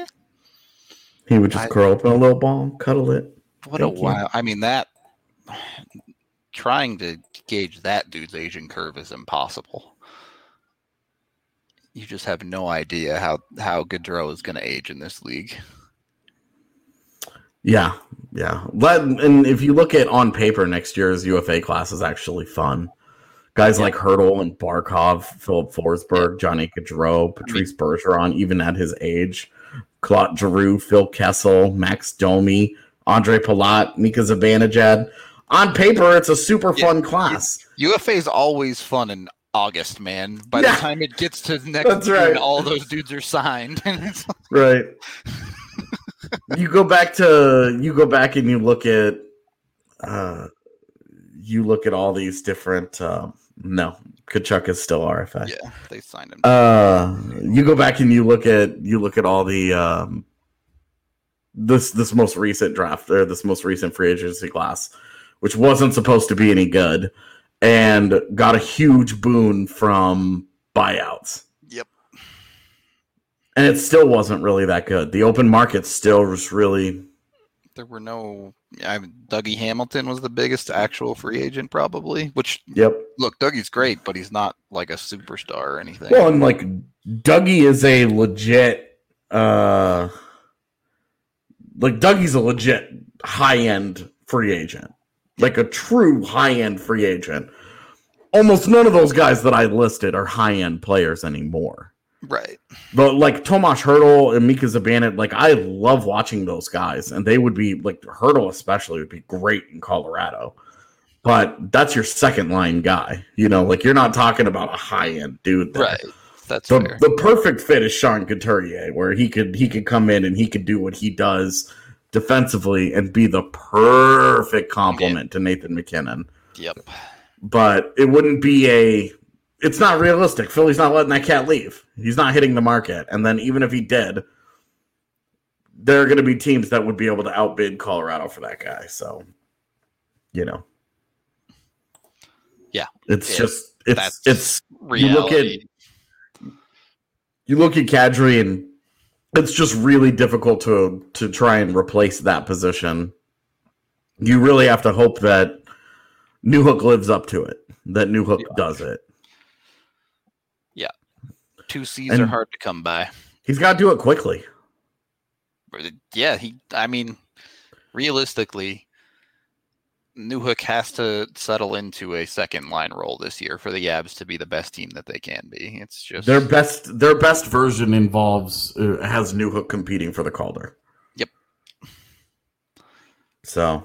he would just I- curl up in a little ball, cuddle it. what a wow! I mean that trying to gauge that dude's aging curve is impossible. You just have no idea how how Gaudreau is going to age in this league. Yeah, yeah. Let, and if you look at on paper, next year's UFA class is actually fun. Guys Yeah. like Hertl and Barkov, Filip Forsberg, Johnny Gaudreau, Patrice Bergeron, even at his age, Claude Giroux, Phil Kessel, Max Domi, Ondrej Palat, Mika Zibanejad. On paper, it's a super Yeah, fun class. UFA is always fun in August, man. By Yeah. the time it gets to <laughs> next That's June, right. all those dudes are signed. <laughs> Right. you go back to you go back and you look at uh you look at all these different uh no Tkachuk is still RFA. yeah, they signed him. Uh you go back and you look at you look at all the um this this most recent draft or this most recent free agency class, which wasn't supposed to be any good, and got a huge boon from buyouts. Yep. And it still wasn't really that good. The open market still was really There were no. I mean, Dougie Hamilton was the biggest actual free agent, probably. Which Yep. look, Dougie's great, but he's not like a superstar or anything. Well, and like Dougie is a legit uh like Dougie's a legit high end free agent. Like a true high end free agent. Almost none of those guys that I listed are high end players anymore. Right. But like Tomas Hertl and Mika Zibanejad, like I love watching those guys, and they would be like Hertl especially would be great in Colorado. But that's your second line guy, you know. Like you're not talking about a high end dude, there. Right. That's The, fair. the perfect fit is Sean Couturier, where he could he could come in and he could do what he does defensively and be the perfect complement to Nathan MacKinnon. Yep. But it wouldn't be a. It's not realistic. Philly's not letting that cat leave. He's not hitting the market, and then even if he did, there are going to be teams that would be able to outbid Colorado for that guy. So, you know, Yeah. it's Yeah, just it's it's Reality. you look at you look at Kadri and it's just really difficult to to try and replace that position. You really have to hope that Newhook lives up to it. That Newhook Yeah. does it. Two C's and- are hard to come by. He's got to do it quickly. Yeah, he. I mean, realistically, Newhook has to settle into a second line role this year for the Yabs to be the best team that they can be. It's just Their best their best version involves uh, has Newhook competing for the Calder. Yep. So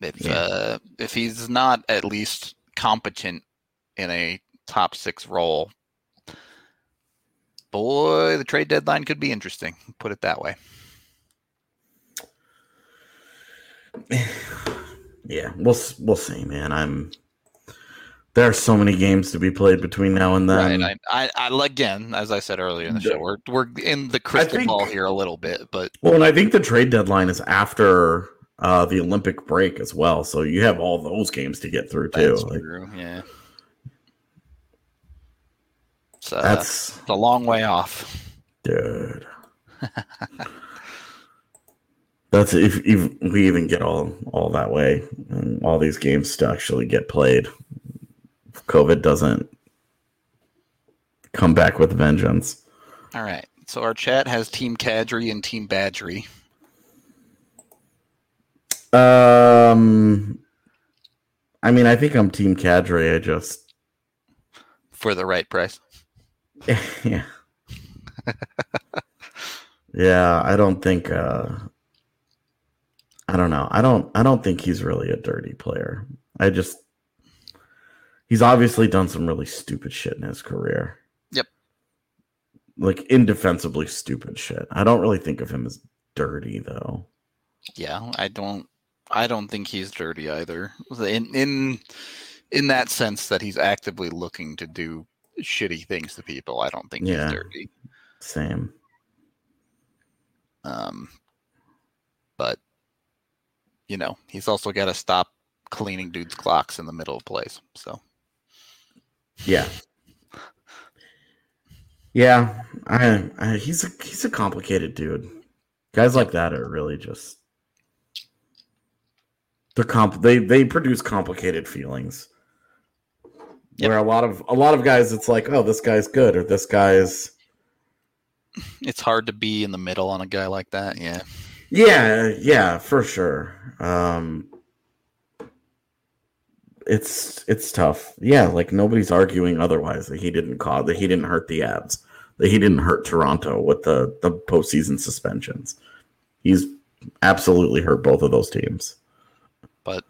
if Yeah. uh, if he's not at least competent in a top six role, boy, the trade deadline could be interesting. Put it that way. <sighs> yeah, we'll we'll see, man. I'm there are so many games to be played between now and then. right. I, I, I again, as I said earlier in the show, we're we're in the crystal think- ball here a little bit, but Well, and I think the trade deadline is after uh, the Olympic break as well, so you have all those games to get through too. Like, true. Yeah. So that's it's a long way off. dude. <laughs> that's if, if we even get all all that way, and all these games to actually get played. If COVID doesn't come back with vengeance. All right. So our chat has Team Kadri and Team Badgery. Um, I mean, I think I'm Team Kadri. I just for the right price. <laughs> yeah. yeah, I don't think uh I don't know. I don't I don't think he's really a dirty player. I just he's obviously done some really stupid shit in his career. Yep. Like indefensibly stupid shit. I don't really think of him as dirty though. Yeah, I don't I don't think he's dirty either. In in in that sense that he's actively looking to do shitty things to people, I don't think Yeah. he's dirty. Same. Um but you know, he's also got to stop cleaning dudes' clocks in the middle of plays. So Yeah. Yeah, I, I he's a he's a complicated dude. Guys like that are really just they're comp they they produce complicated feelings. Yep. Where a lot of a lot of guys it's like, oh, this guy's good or this guy's it's hard to be in the middle on a guy like that. Yeah. Yeah, yeah, for sure. Um it's it's tough. Yeah, like nobody's arguing otherwise that he didn't cause that he didn't hurt the ads, that he didn't hurt Toronto with the the postseason suspensions. He's absolutely hurt both of those teams. But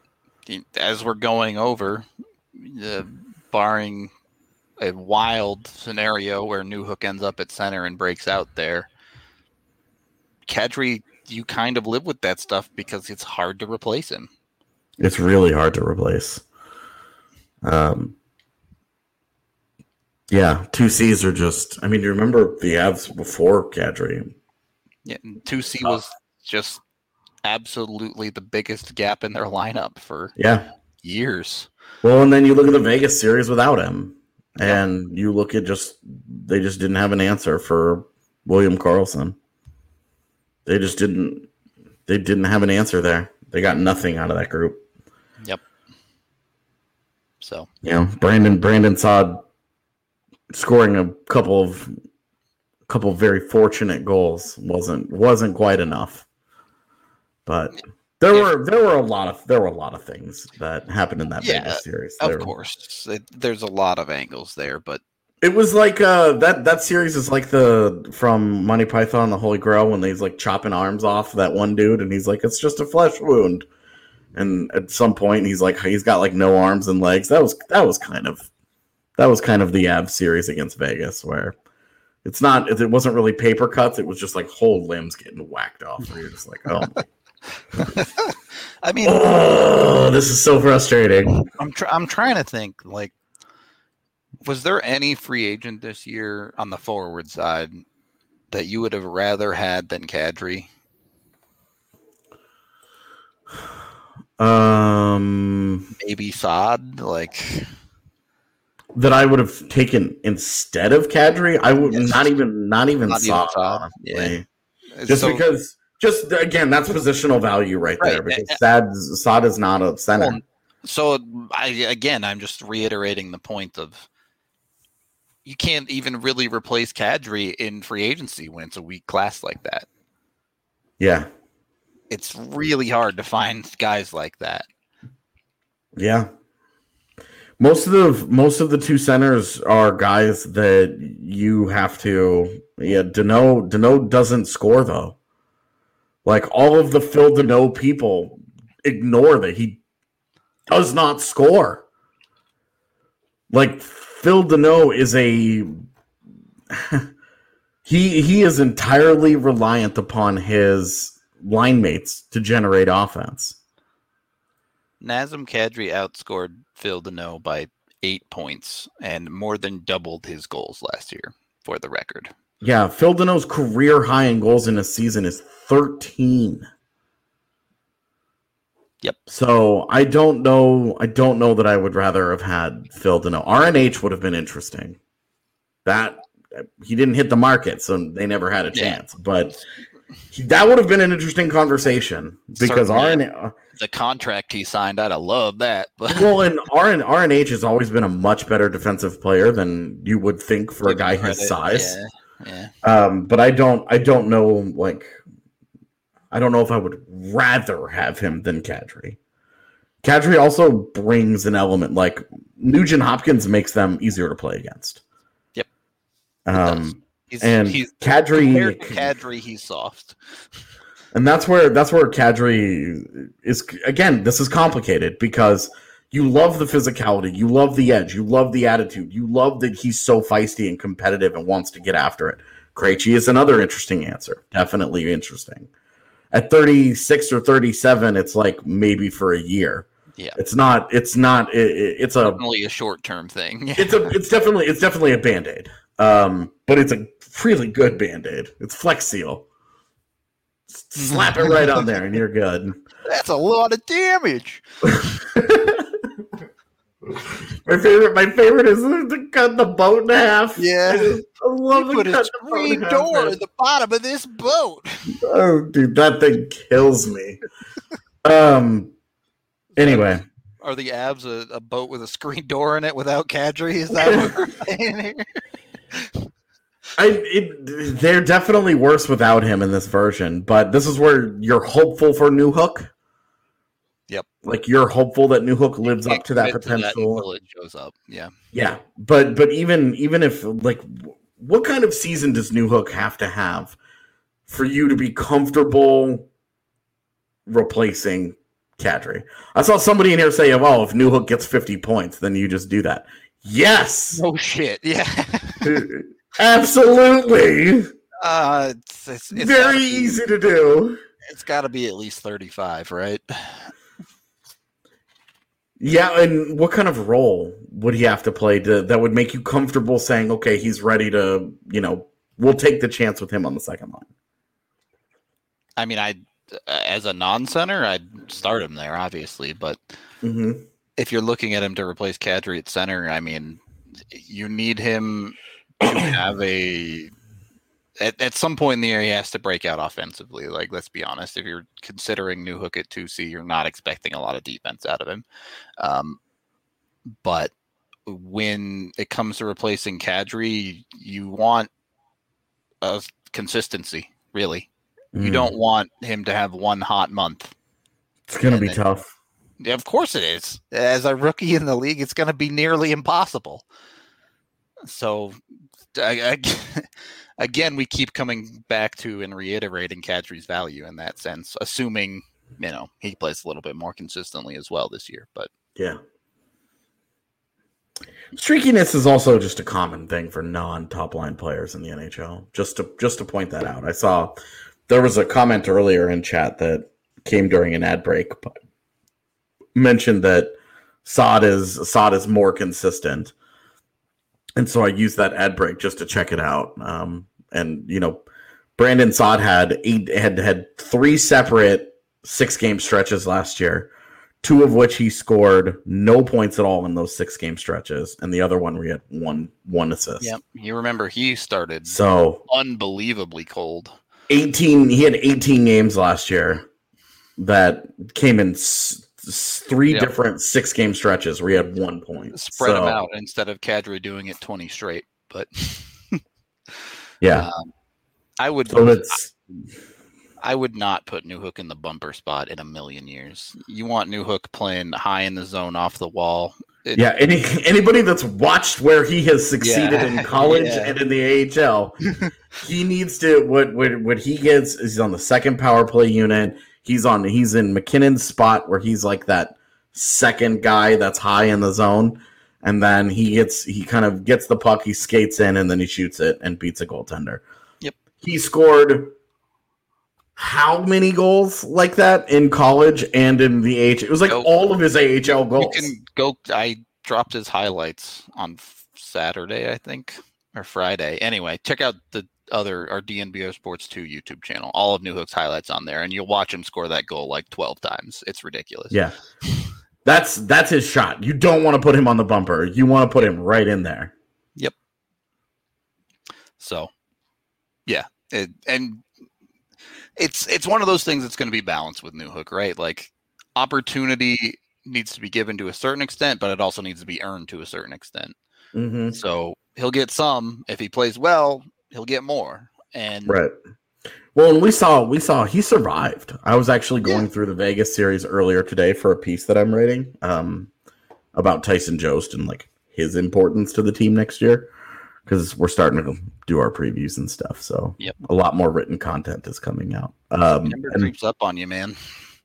as we're going over, uh, barring a wild scenario where Newhook ends up at center and breaks out there, Kadri, you kind of live with that stuff because it's hard to replace him. It's really hard to replace. Um, yeah, two C's are just. I mean, you remember the Avs before Kadri? Yeah, two C was just absolutely the biggest gap in their lineup for Yeah. years. Well, and then you look at the Vegas series without him, and you look at just they just didn't have an answer for William Karlsson. They just didn't. They didn't have an answer there. They got nothing out of that group. Yep. So You know, Brandon Brandon Saad scoring a couple of a couple of very fortunate goals wasn't wasn't quite enough. But there Yeah. were there were a lot of there were a lot of things that happened in that Yeah, Vegas series. of There- course, it, there's a lot of angles there, but It was like uh that that series is like the from Monty Python and the Holy Grail when he's like chopping arms off that one dude and he's like it's just a flesh wound. And at some point he's like he's got like no arms and legs. That was that was kind of that was kind of the Ab series against Vegas where it's not it wasn't really paper cuts, it was just like whole limbs getting whacked off where you're just like, oh, I mean, oh this is so frustrating. I'm tr- I'm trying to think like was there any free agent this year on the forward side that you would have rather had than Kadri? Um Maybe Saad? Like that I would have taken instead of Kadri. I would Yes. not even not even Not even Saad, Saad, honestly. yeah. Just So- because just again that's positional value right, there because Sad Saad is not a center. Well, So I again, I'm just reiterating the point of you can't even really replace Kadri in free agency when it's a weak class like that. yeah. It's really hard to find guys like that. Yeah. Most of the most of the two centers are guys that you have to yeah, Danault Danault doesn't score though. Like all of the Phil Danault people ignore that he does not score. Like Phil Danault is a <laughs> he he is entirely reliant upon his line mates to generate offense. Nazem Kadri outscored Phil Danault by eight points and more than doubled his goals last year for the record. Yeah, Phil Danault's career high in goals in a season is 13. Yep. So I don't know. I don't know that I would rather have had Phil Dano. RNH would have been interesting. That he didn't hit the market, so they never had a Yeah. chance. But he, that would have been an interesting conversation because Certainly. RNH. The contract he signed, I'd have loved that. But <laughs> Well, and RN, RNH has always been a much better defensive player than you would think for a give guy his size. Yeah, Um, but I don't I don't know like I don't know if I would rather have him than Kadri. Kadri also brings an element like Nugent Hopkins makes them easier to play against. Yep. Um he's, and he's Kadri Kadri, he's soft. and that's where that's where Kadri is again, this is complicated because you love the physicality, you love the edge, you love the attitude, you love that he's so feisty and competitive and wants to get after it. Krejci is another interesting answer. Definitely interesting. At 36 or 37, it's like maybe for a year. Yeah. It's not it's not it, it- it's a Definitely a short term thing. <laughs> it's a it's definitely it's definitely a band-aid. Um but it's a really good band-aid. It's Flex Seal. slap it right on there, and you're good. <laughs> That's a lot of damage. <laughs> my favorite, my favorite is to cut the boat in half. Yeah. I, just- I love put a cut the boat in screen door at the bottom of this boat. Oh, dude, that thing kills me. Um. Anyway, Are the Avs a, a boat with a screen door in it without Kadri? Is that what we're <laughs> saying here? I it, they're definitely worse without him in this version, but this is where you're hopeful for Newhook. Like you're hopeful that Newhook lives up to that potential. until it shows up. Yeah. Yeah, but but even even if like, what kind of season does Newhook have to have for you to be comfortable replacing Kadri? I saw somebody in here say, "Well, if Newhook gets fifty points, then you just do that." Yes, Oh shit. Yeah. <laughs> absolutely. Uh, it's, it's, it's Very easy to do. It's got to be at least thirty-five, right? Yeah, and what kind of role would he have to play to that would make you comfortable saying, "Okay, he's ready to," you know, we'll take the chance with him on the second line. I mean, I as a non-center, I'd start him there, obviously. But hmm if you're looking at him to replace Kadri at center, I mean, you need him to have a. At, at some point in the year, he has to break out offensively. Like, let's be honest. If you're considering Newhook at two C, you're not expecting a lot of defense out of him. Um, but when it comes to replacing Kadri, you want a consistency. Really, Mm. you don't want him to have one hot month. It's gonna and be then- tough. Yeah, of course it is. As a rookie in the league, it's going to be nearly impossible. So, I, I- <laughs> again, we keep coming back to and reiterating Kadri's value in that sense, assuming you know he plays a little bit more consistently as well this year. But Yeah. Streakiness is also just a common thing for non-top line players in the NHL. Just to just to point that out. I saw there was a comment earlier in chat that came during an ad break but mentioned that Saad is Saad is more consistent. And so I used that ad break just to check it out. Um, and you know, Brandon Saad had eight had had three separate six game stretches last year two of which he scored no points at all in those six game stretches, and the other one we had one one assist. yeah, you remember he started So unbelievably cold. 18 he had 18 games last year that came in s- three Yep. different six game stretches where he had one point. Spread So, out instead of Kadri doing it twenty straight. But <laughs> Yeah. um, I would So it's I would not put Newhook in the bumper spot in a million years. You want Newhook playing high in the zone off the wall. It- yeah, any anybody that's watched where he has succeeded Yeah, in <laughs> college yeah. and in the AHL, <laughs> he needs to what what what he gets is on the second power play unit. He's on he's in MacKinnon's spot where he's like that second guy that's high in the zone. And then he gets he kind of gets the puck, he skates in, and then he shoots it and beats a goaltender. Yep. He scored how many goals like that in college and in the AHL? It was like Go. all of his AHL you goals. can go. I dropped his highlights on Saturday, I think, or Friday. Anyway, check out the other our DNVR Sports Two YouTube channel. All of Newhook's highlights on there, and you'll watch him score that goal like twelve times. It's ridiculous. Yeah. That's that's his shot. You don't want to put him on the bumper. You want to put him right in there. Yep. So, yeah, it, and it's it's one of those things that's going to be balanced with New Hook, right? Like opportunity needs to be given to a certain extent, but it also needs to be earned to a certain extent. Mm-hmm. So he'll get some if he plays well. He'll get more, and Right. Well, and we saw we saw he survived. I was actually going through the Vegas series earlier today for a piece that I'm writing um, about Tyson Jost and like his importance to the team next year because we're starting to do our previews and stuff. So Yep. a lot more written content is coming out. Um, creeps up on you, man.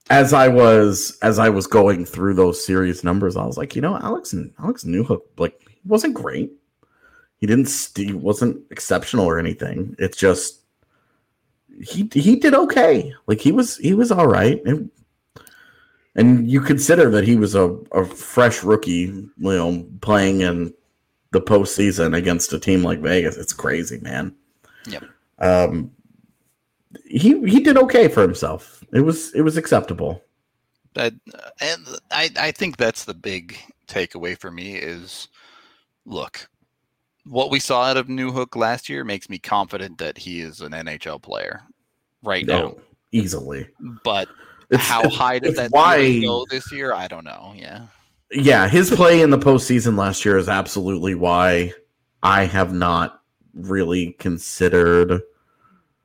as I was as I was going through those series numbers, I was like, you know, Alex and Alex Newhook, like wasn't great. He didn't st- he wasn't exceptional or anything. It's just he he did okay. Like he was he was all right. And, and you consider that he was a, a fresh rookie, you know, playing in the postseason against a team like Vegas. It's crazy, man. Yep. Um, he he did okay for himself. It was it was acceptable. That and I I think that's the big takeaway for me is look, what we saw out of Newhook last year makes me confident that he is an NHL player right now. Easily. But It's, how it's- high does that why go this year? I don't know. Yeah. yeah, his play in the postseason last year is absolutely why I have not really considered.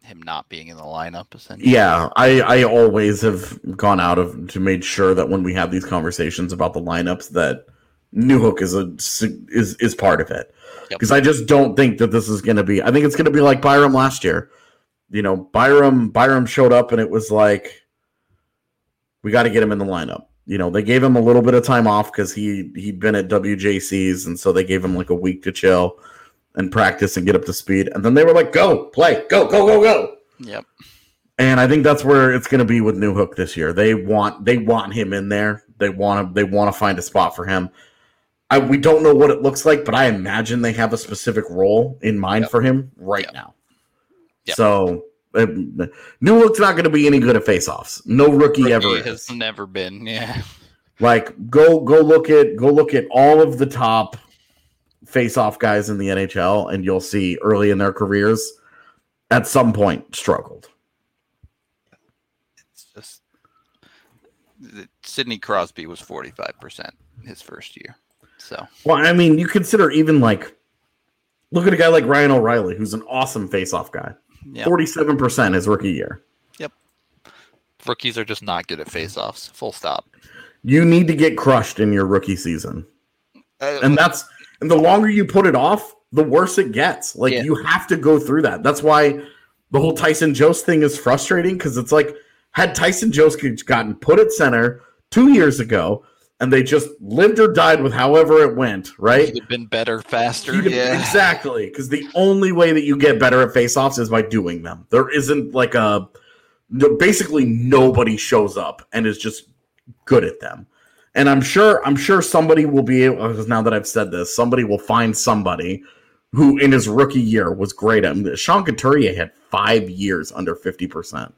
Him not being in the lineup essentially. Yeah, I I always have gone out of to make sure that when we have these conversations about the lineups that Newhook is a is is part of it Yep. because I just don't think that this is going to be. I think it's going to be like Byram last year. You know, Byram Byram showed up and it was like we got to get him in the lineup. You know, they gave him a little bit of time off because he he'd been at WJCs, and so they gave him like a week to chill and practice and get up to speed. And then they were like, "Go play, go, go, go, go." Yep. And I think that's where it's going to be with Newhook this year. They want they want him in there. They want to they want to find a spot for him. I, we don't know what it looks like, but I imagine they have a specific role in mind Yep. for him right Yep. now. Yep. So uh, Newhook's not going to be any good at face-offs. No rookie, ever Rookie is. has never been. Yeah. Like go go look at go look at all of the top face-off guys in the NHL, and you'll see early in their careers at some point struggled. It's just Sidney Crosby was forty five percent his first year. So Well, I mean, you consider even like look at a guy like Ryan O'Reilly, who's an awesome face-off guy. Forty-seven percent his rookie year. Yep. Rookies are just not good at face-offs. Full stop. You need to get crushed in your rookie season, Uh, and that's and the longer you put it off, the worse it gets. Like Yeah. you have to go through that. That's why the whole Tyson Jost thing is frustrating because it's like had Tyson Jost gotten put at center two years ago, and they just lived or died with however it went, right? He'd have been better faster. You'd- yeah. Exactly, because the only way that you get better at face-offs is by doing them. There isn't like a no, basically nobody shows up and is just good at them. And I'm sure I'm sure somebody will be able oh, now that I've said this, somebody will find somebody who in his rookie year was great at them. Sean Couturier had five years under 50%.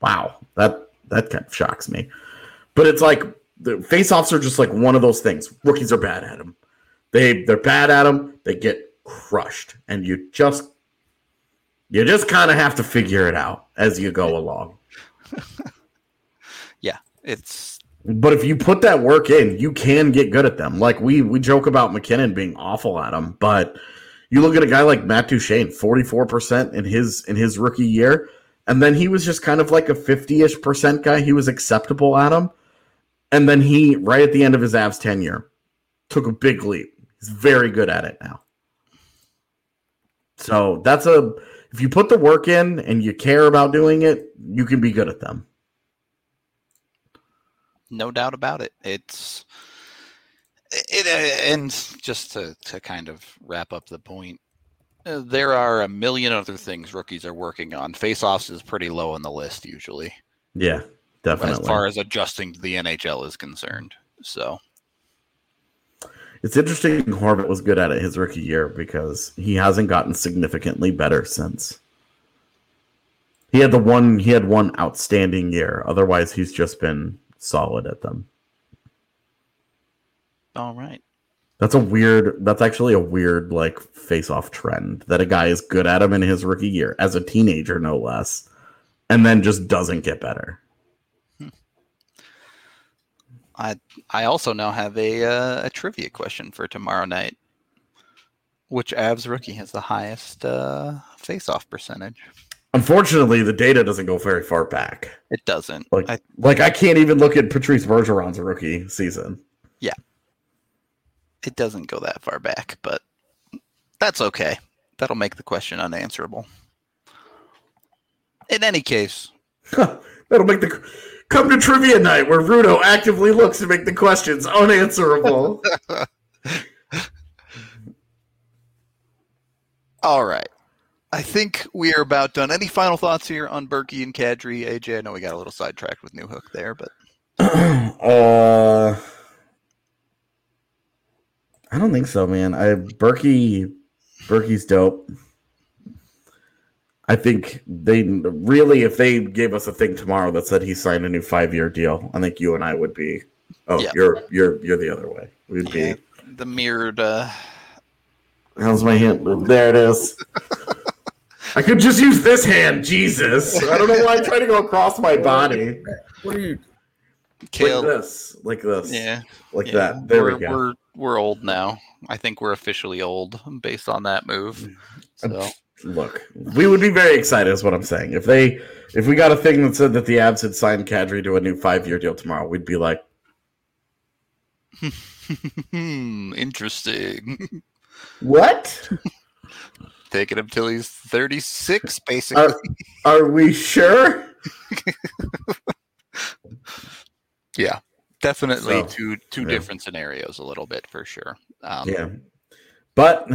Wow. That that kind of shocks me. But it's like the face-offs are just like one of those things. Rookies are bad at them. They they're bad at them. They get crushed, and you just you just kind of have to figure it out as you go along. <laughs> Yeah. It's But if you put that work in, you can get good at them. Like we we joke about MacKinnon being awful at them, but you look at a guy like Matt Duchene, forty four percent in his in his rookie year, and then he was just kind of like a fifty ish percent guy. He was acceptable at him, and then he right at the end of his Avs tenure took a big leap. He's very good at it now. So that's a if you put the work in and you care about doing it, you can be good at them. no doubt about it. It's it and just to to kind of wrap up the point. uh, There are a million other things rookies are working on. Face-offs is pretty low on the list usually, Yeah, definitely. as far as adjusting to the NHL is concerned. So It's interesting Horvat was good at it his rookie year because he hasn't gotten significantly better since. He had the one he had one outstanding year. Otherwise, he's just been solid at them. all right, That's a weird that's actually a weird like face-off trend that a guy is good at him in his rookie year as a teenager no less and then just doesn't get better. I I also now have a uh, a trivia question for tomorrow night. Which Avs rookie has the highest uh, face-off percentage? Unfortunately, the data doesn't go very far back. It doesn't. Like I, like I can't even look at Patrice Bergeron's rookie season. Yeah, it doesn't go that far back, but that's okay. That'll make the question unanswerable. In any case, <laughs> That'll make the come to trivia night where Rudo actively looks to make the questions unanswerable. <laughs> all right. I think we are about done. Any final thoughts here on Berkey and Kadri? AJ, I know we got a little sidetracked with Newhook there, but <clears throat> uh, I don't think so, man. I Berkey, Berkey's dope. I think they really, if they gave us a thing tomorrow that said he signed a new five year deal, I think you and I would be. Oh, Yeah. you're you're you're the other way. We'd Yeah, be. the mirrored. Uh, How's my hand? There it is. I could just use this hand. Jesus, I don't know why I'm trying to go across my body. What are you? Kale. Like this, like this, yeah, like yeah. that. There we're, we go. We're we're old now. I think we're officially old based on that move. So Look, we would be very excited, is what I'm saying. If they, if we got a thing that said that the Avs had signed Kadri to a new five year deal tomorrow, we'd be like, hmm, interesting. "What? <laughs> Taking him till he's thirty six, basically. Are, are we sure?" <laughs> yeah, definitely So, two two yeah. different scenarios, a little bit for sure. Um, Yeah, but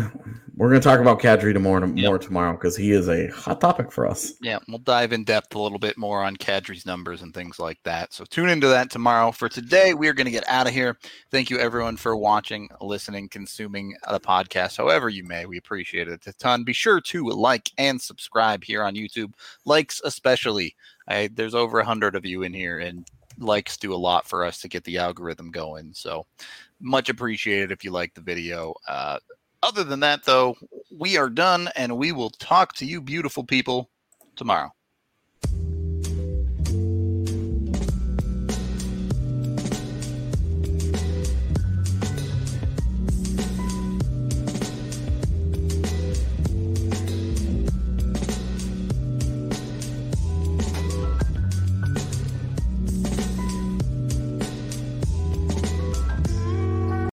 we're going to talk about Kadri tomorrow, Yep. more tomorrow because he is a hot topic for us. Yeah, we'll dive in depth a little bit more on Kadri's numbers and things like that. So tune into that tomorrow. For today, we are going to get out of here. Thank you, everyone, for watching, listening, consuming the podcast, however you may. We appreciate it a ton. Be sure to like and subscribe here on YouTube. Likes, especially. I, there's over a hundred of you in here, and likes do a lot for us to get the algorithm going. So much appreciated if you like the video. Uh, other than that, though, we are done, and we will talk to you, beautiful people, tomorrow.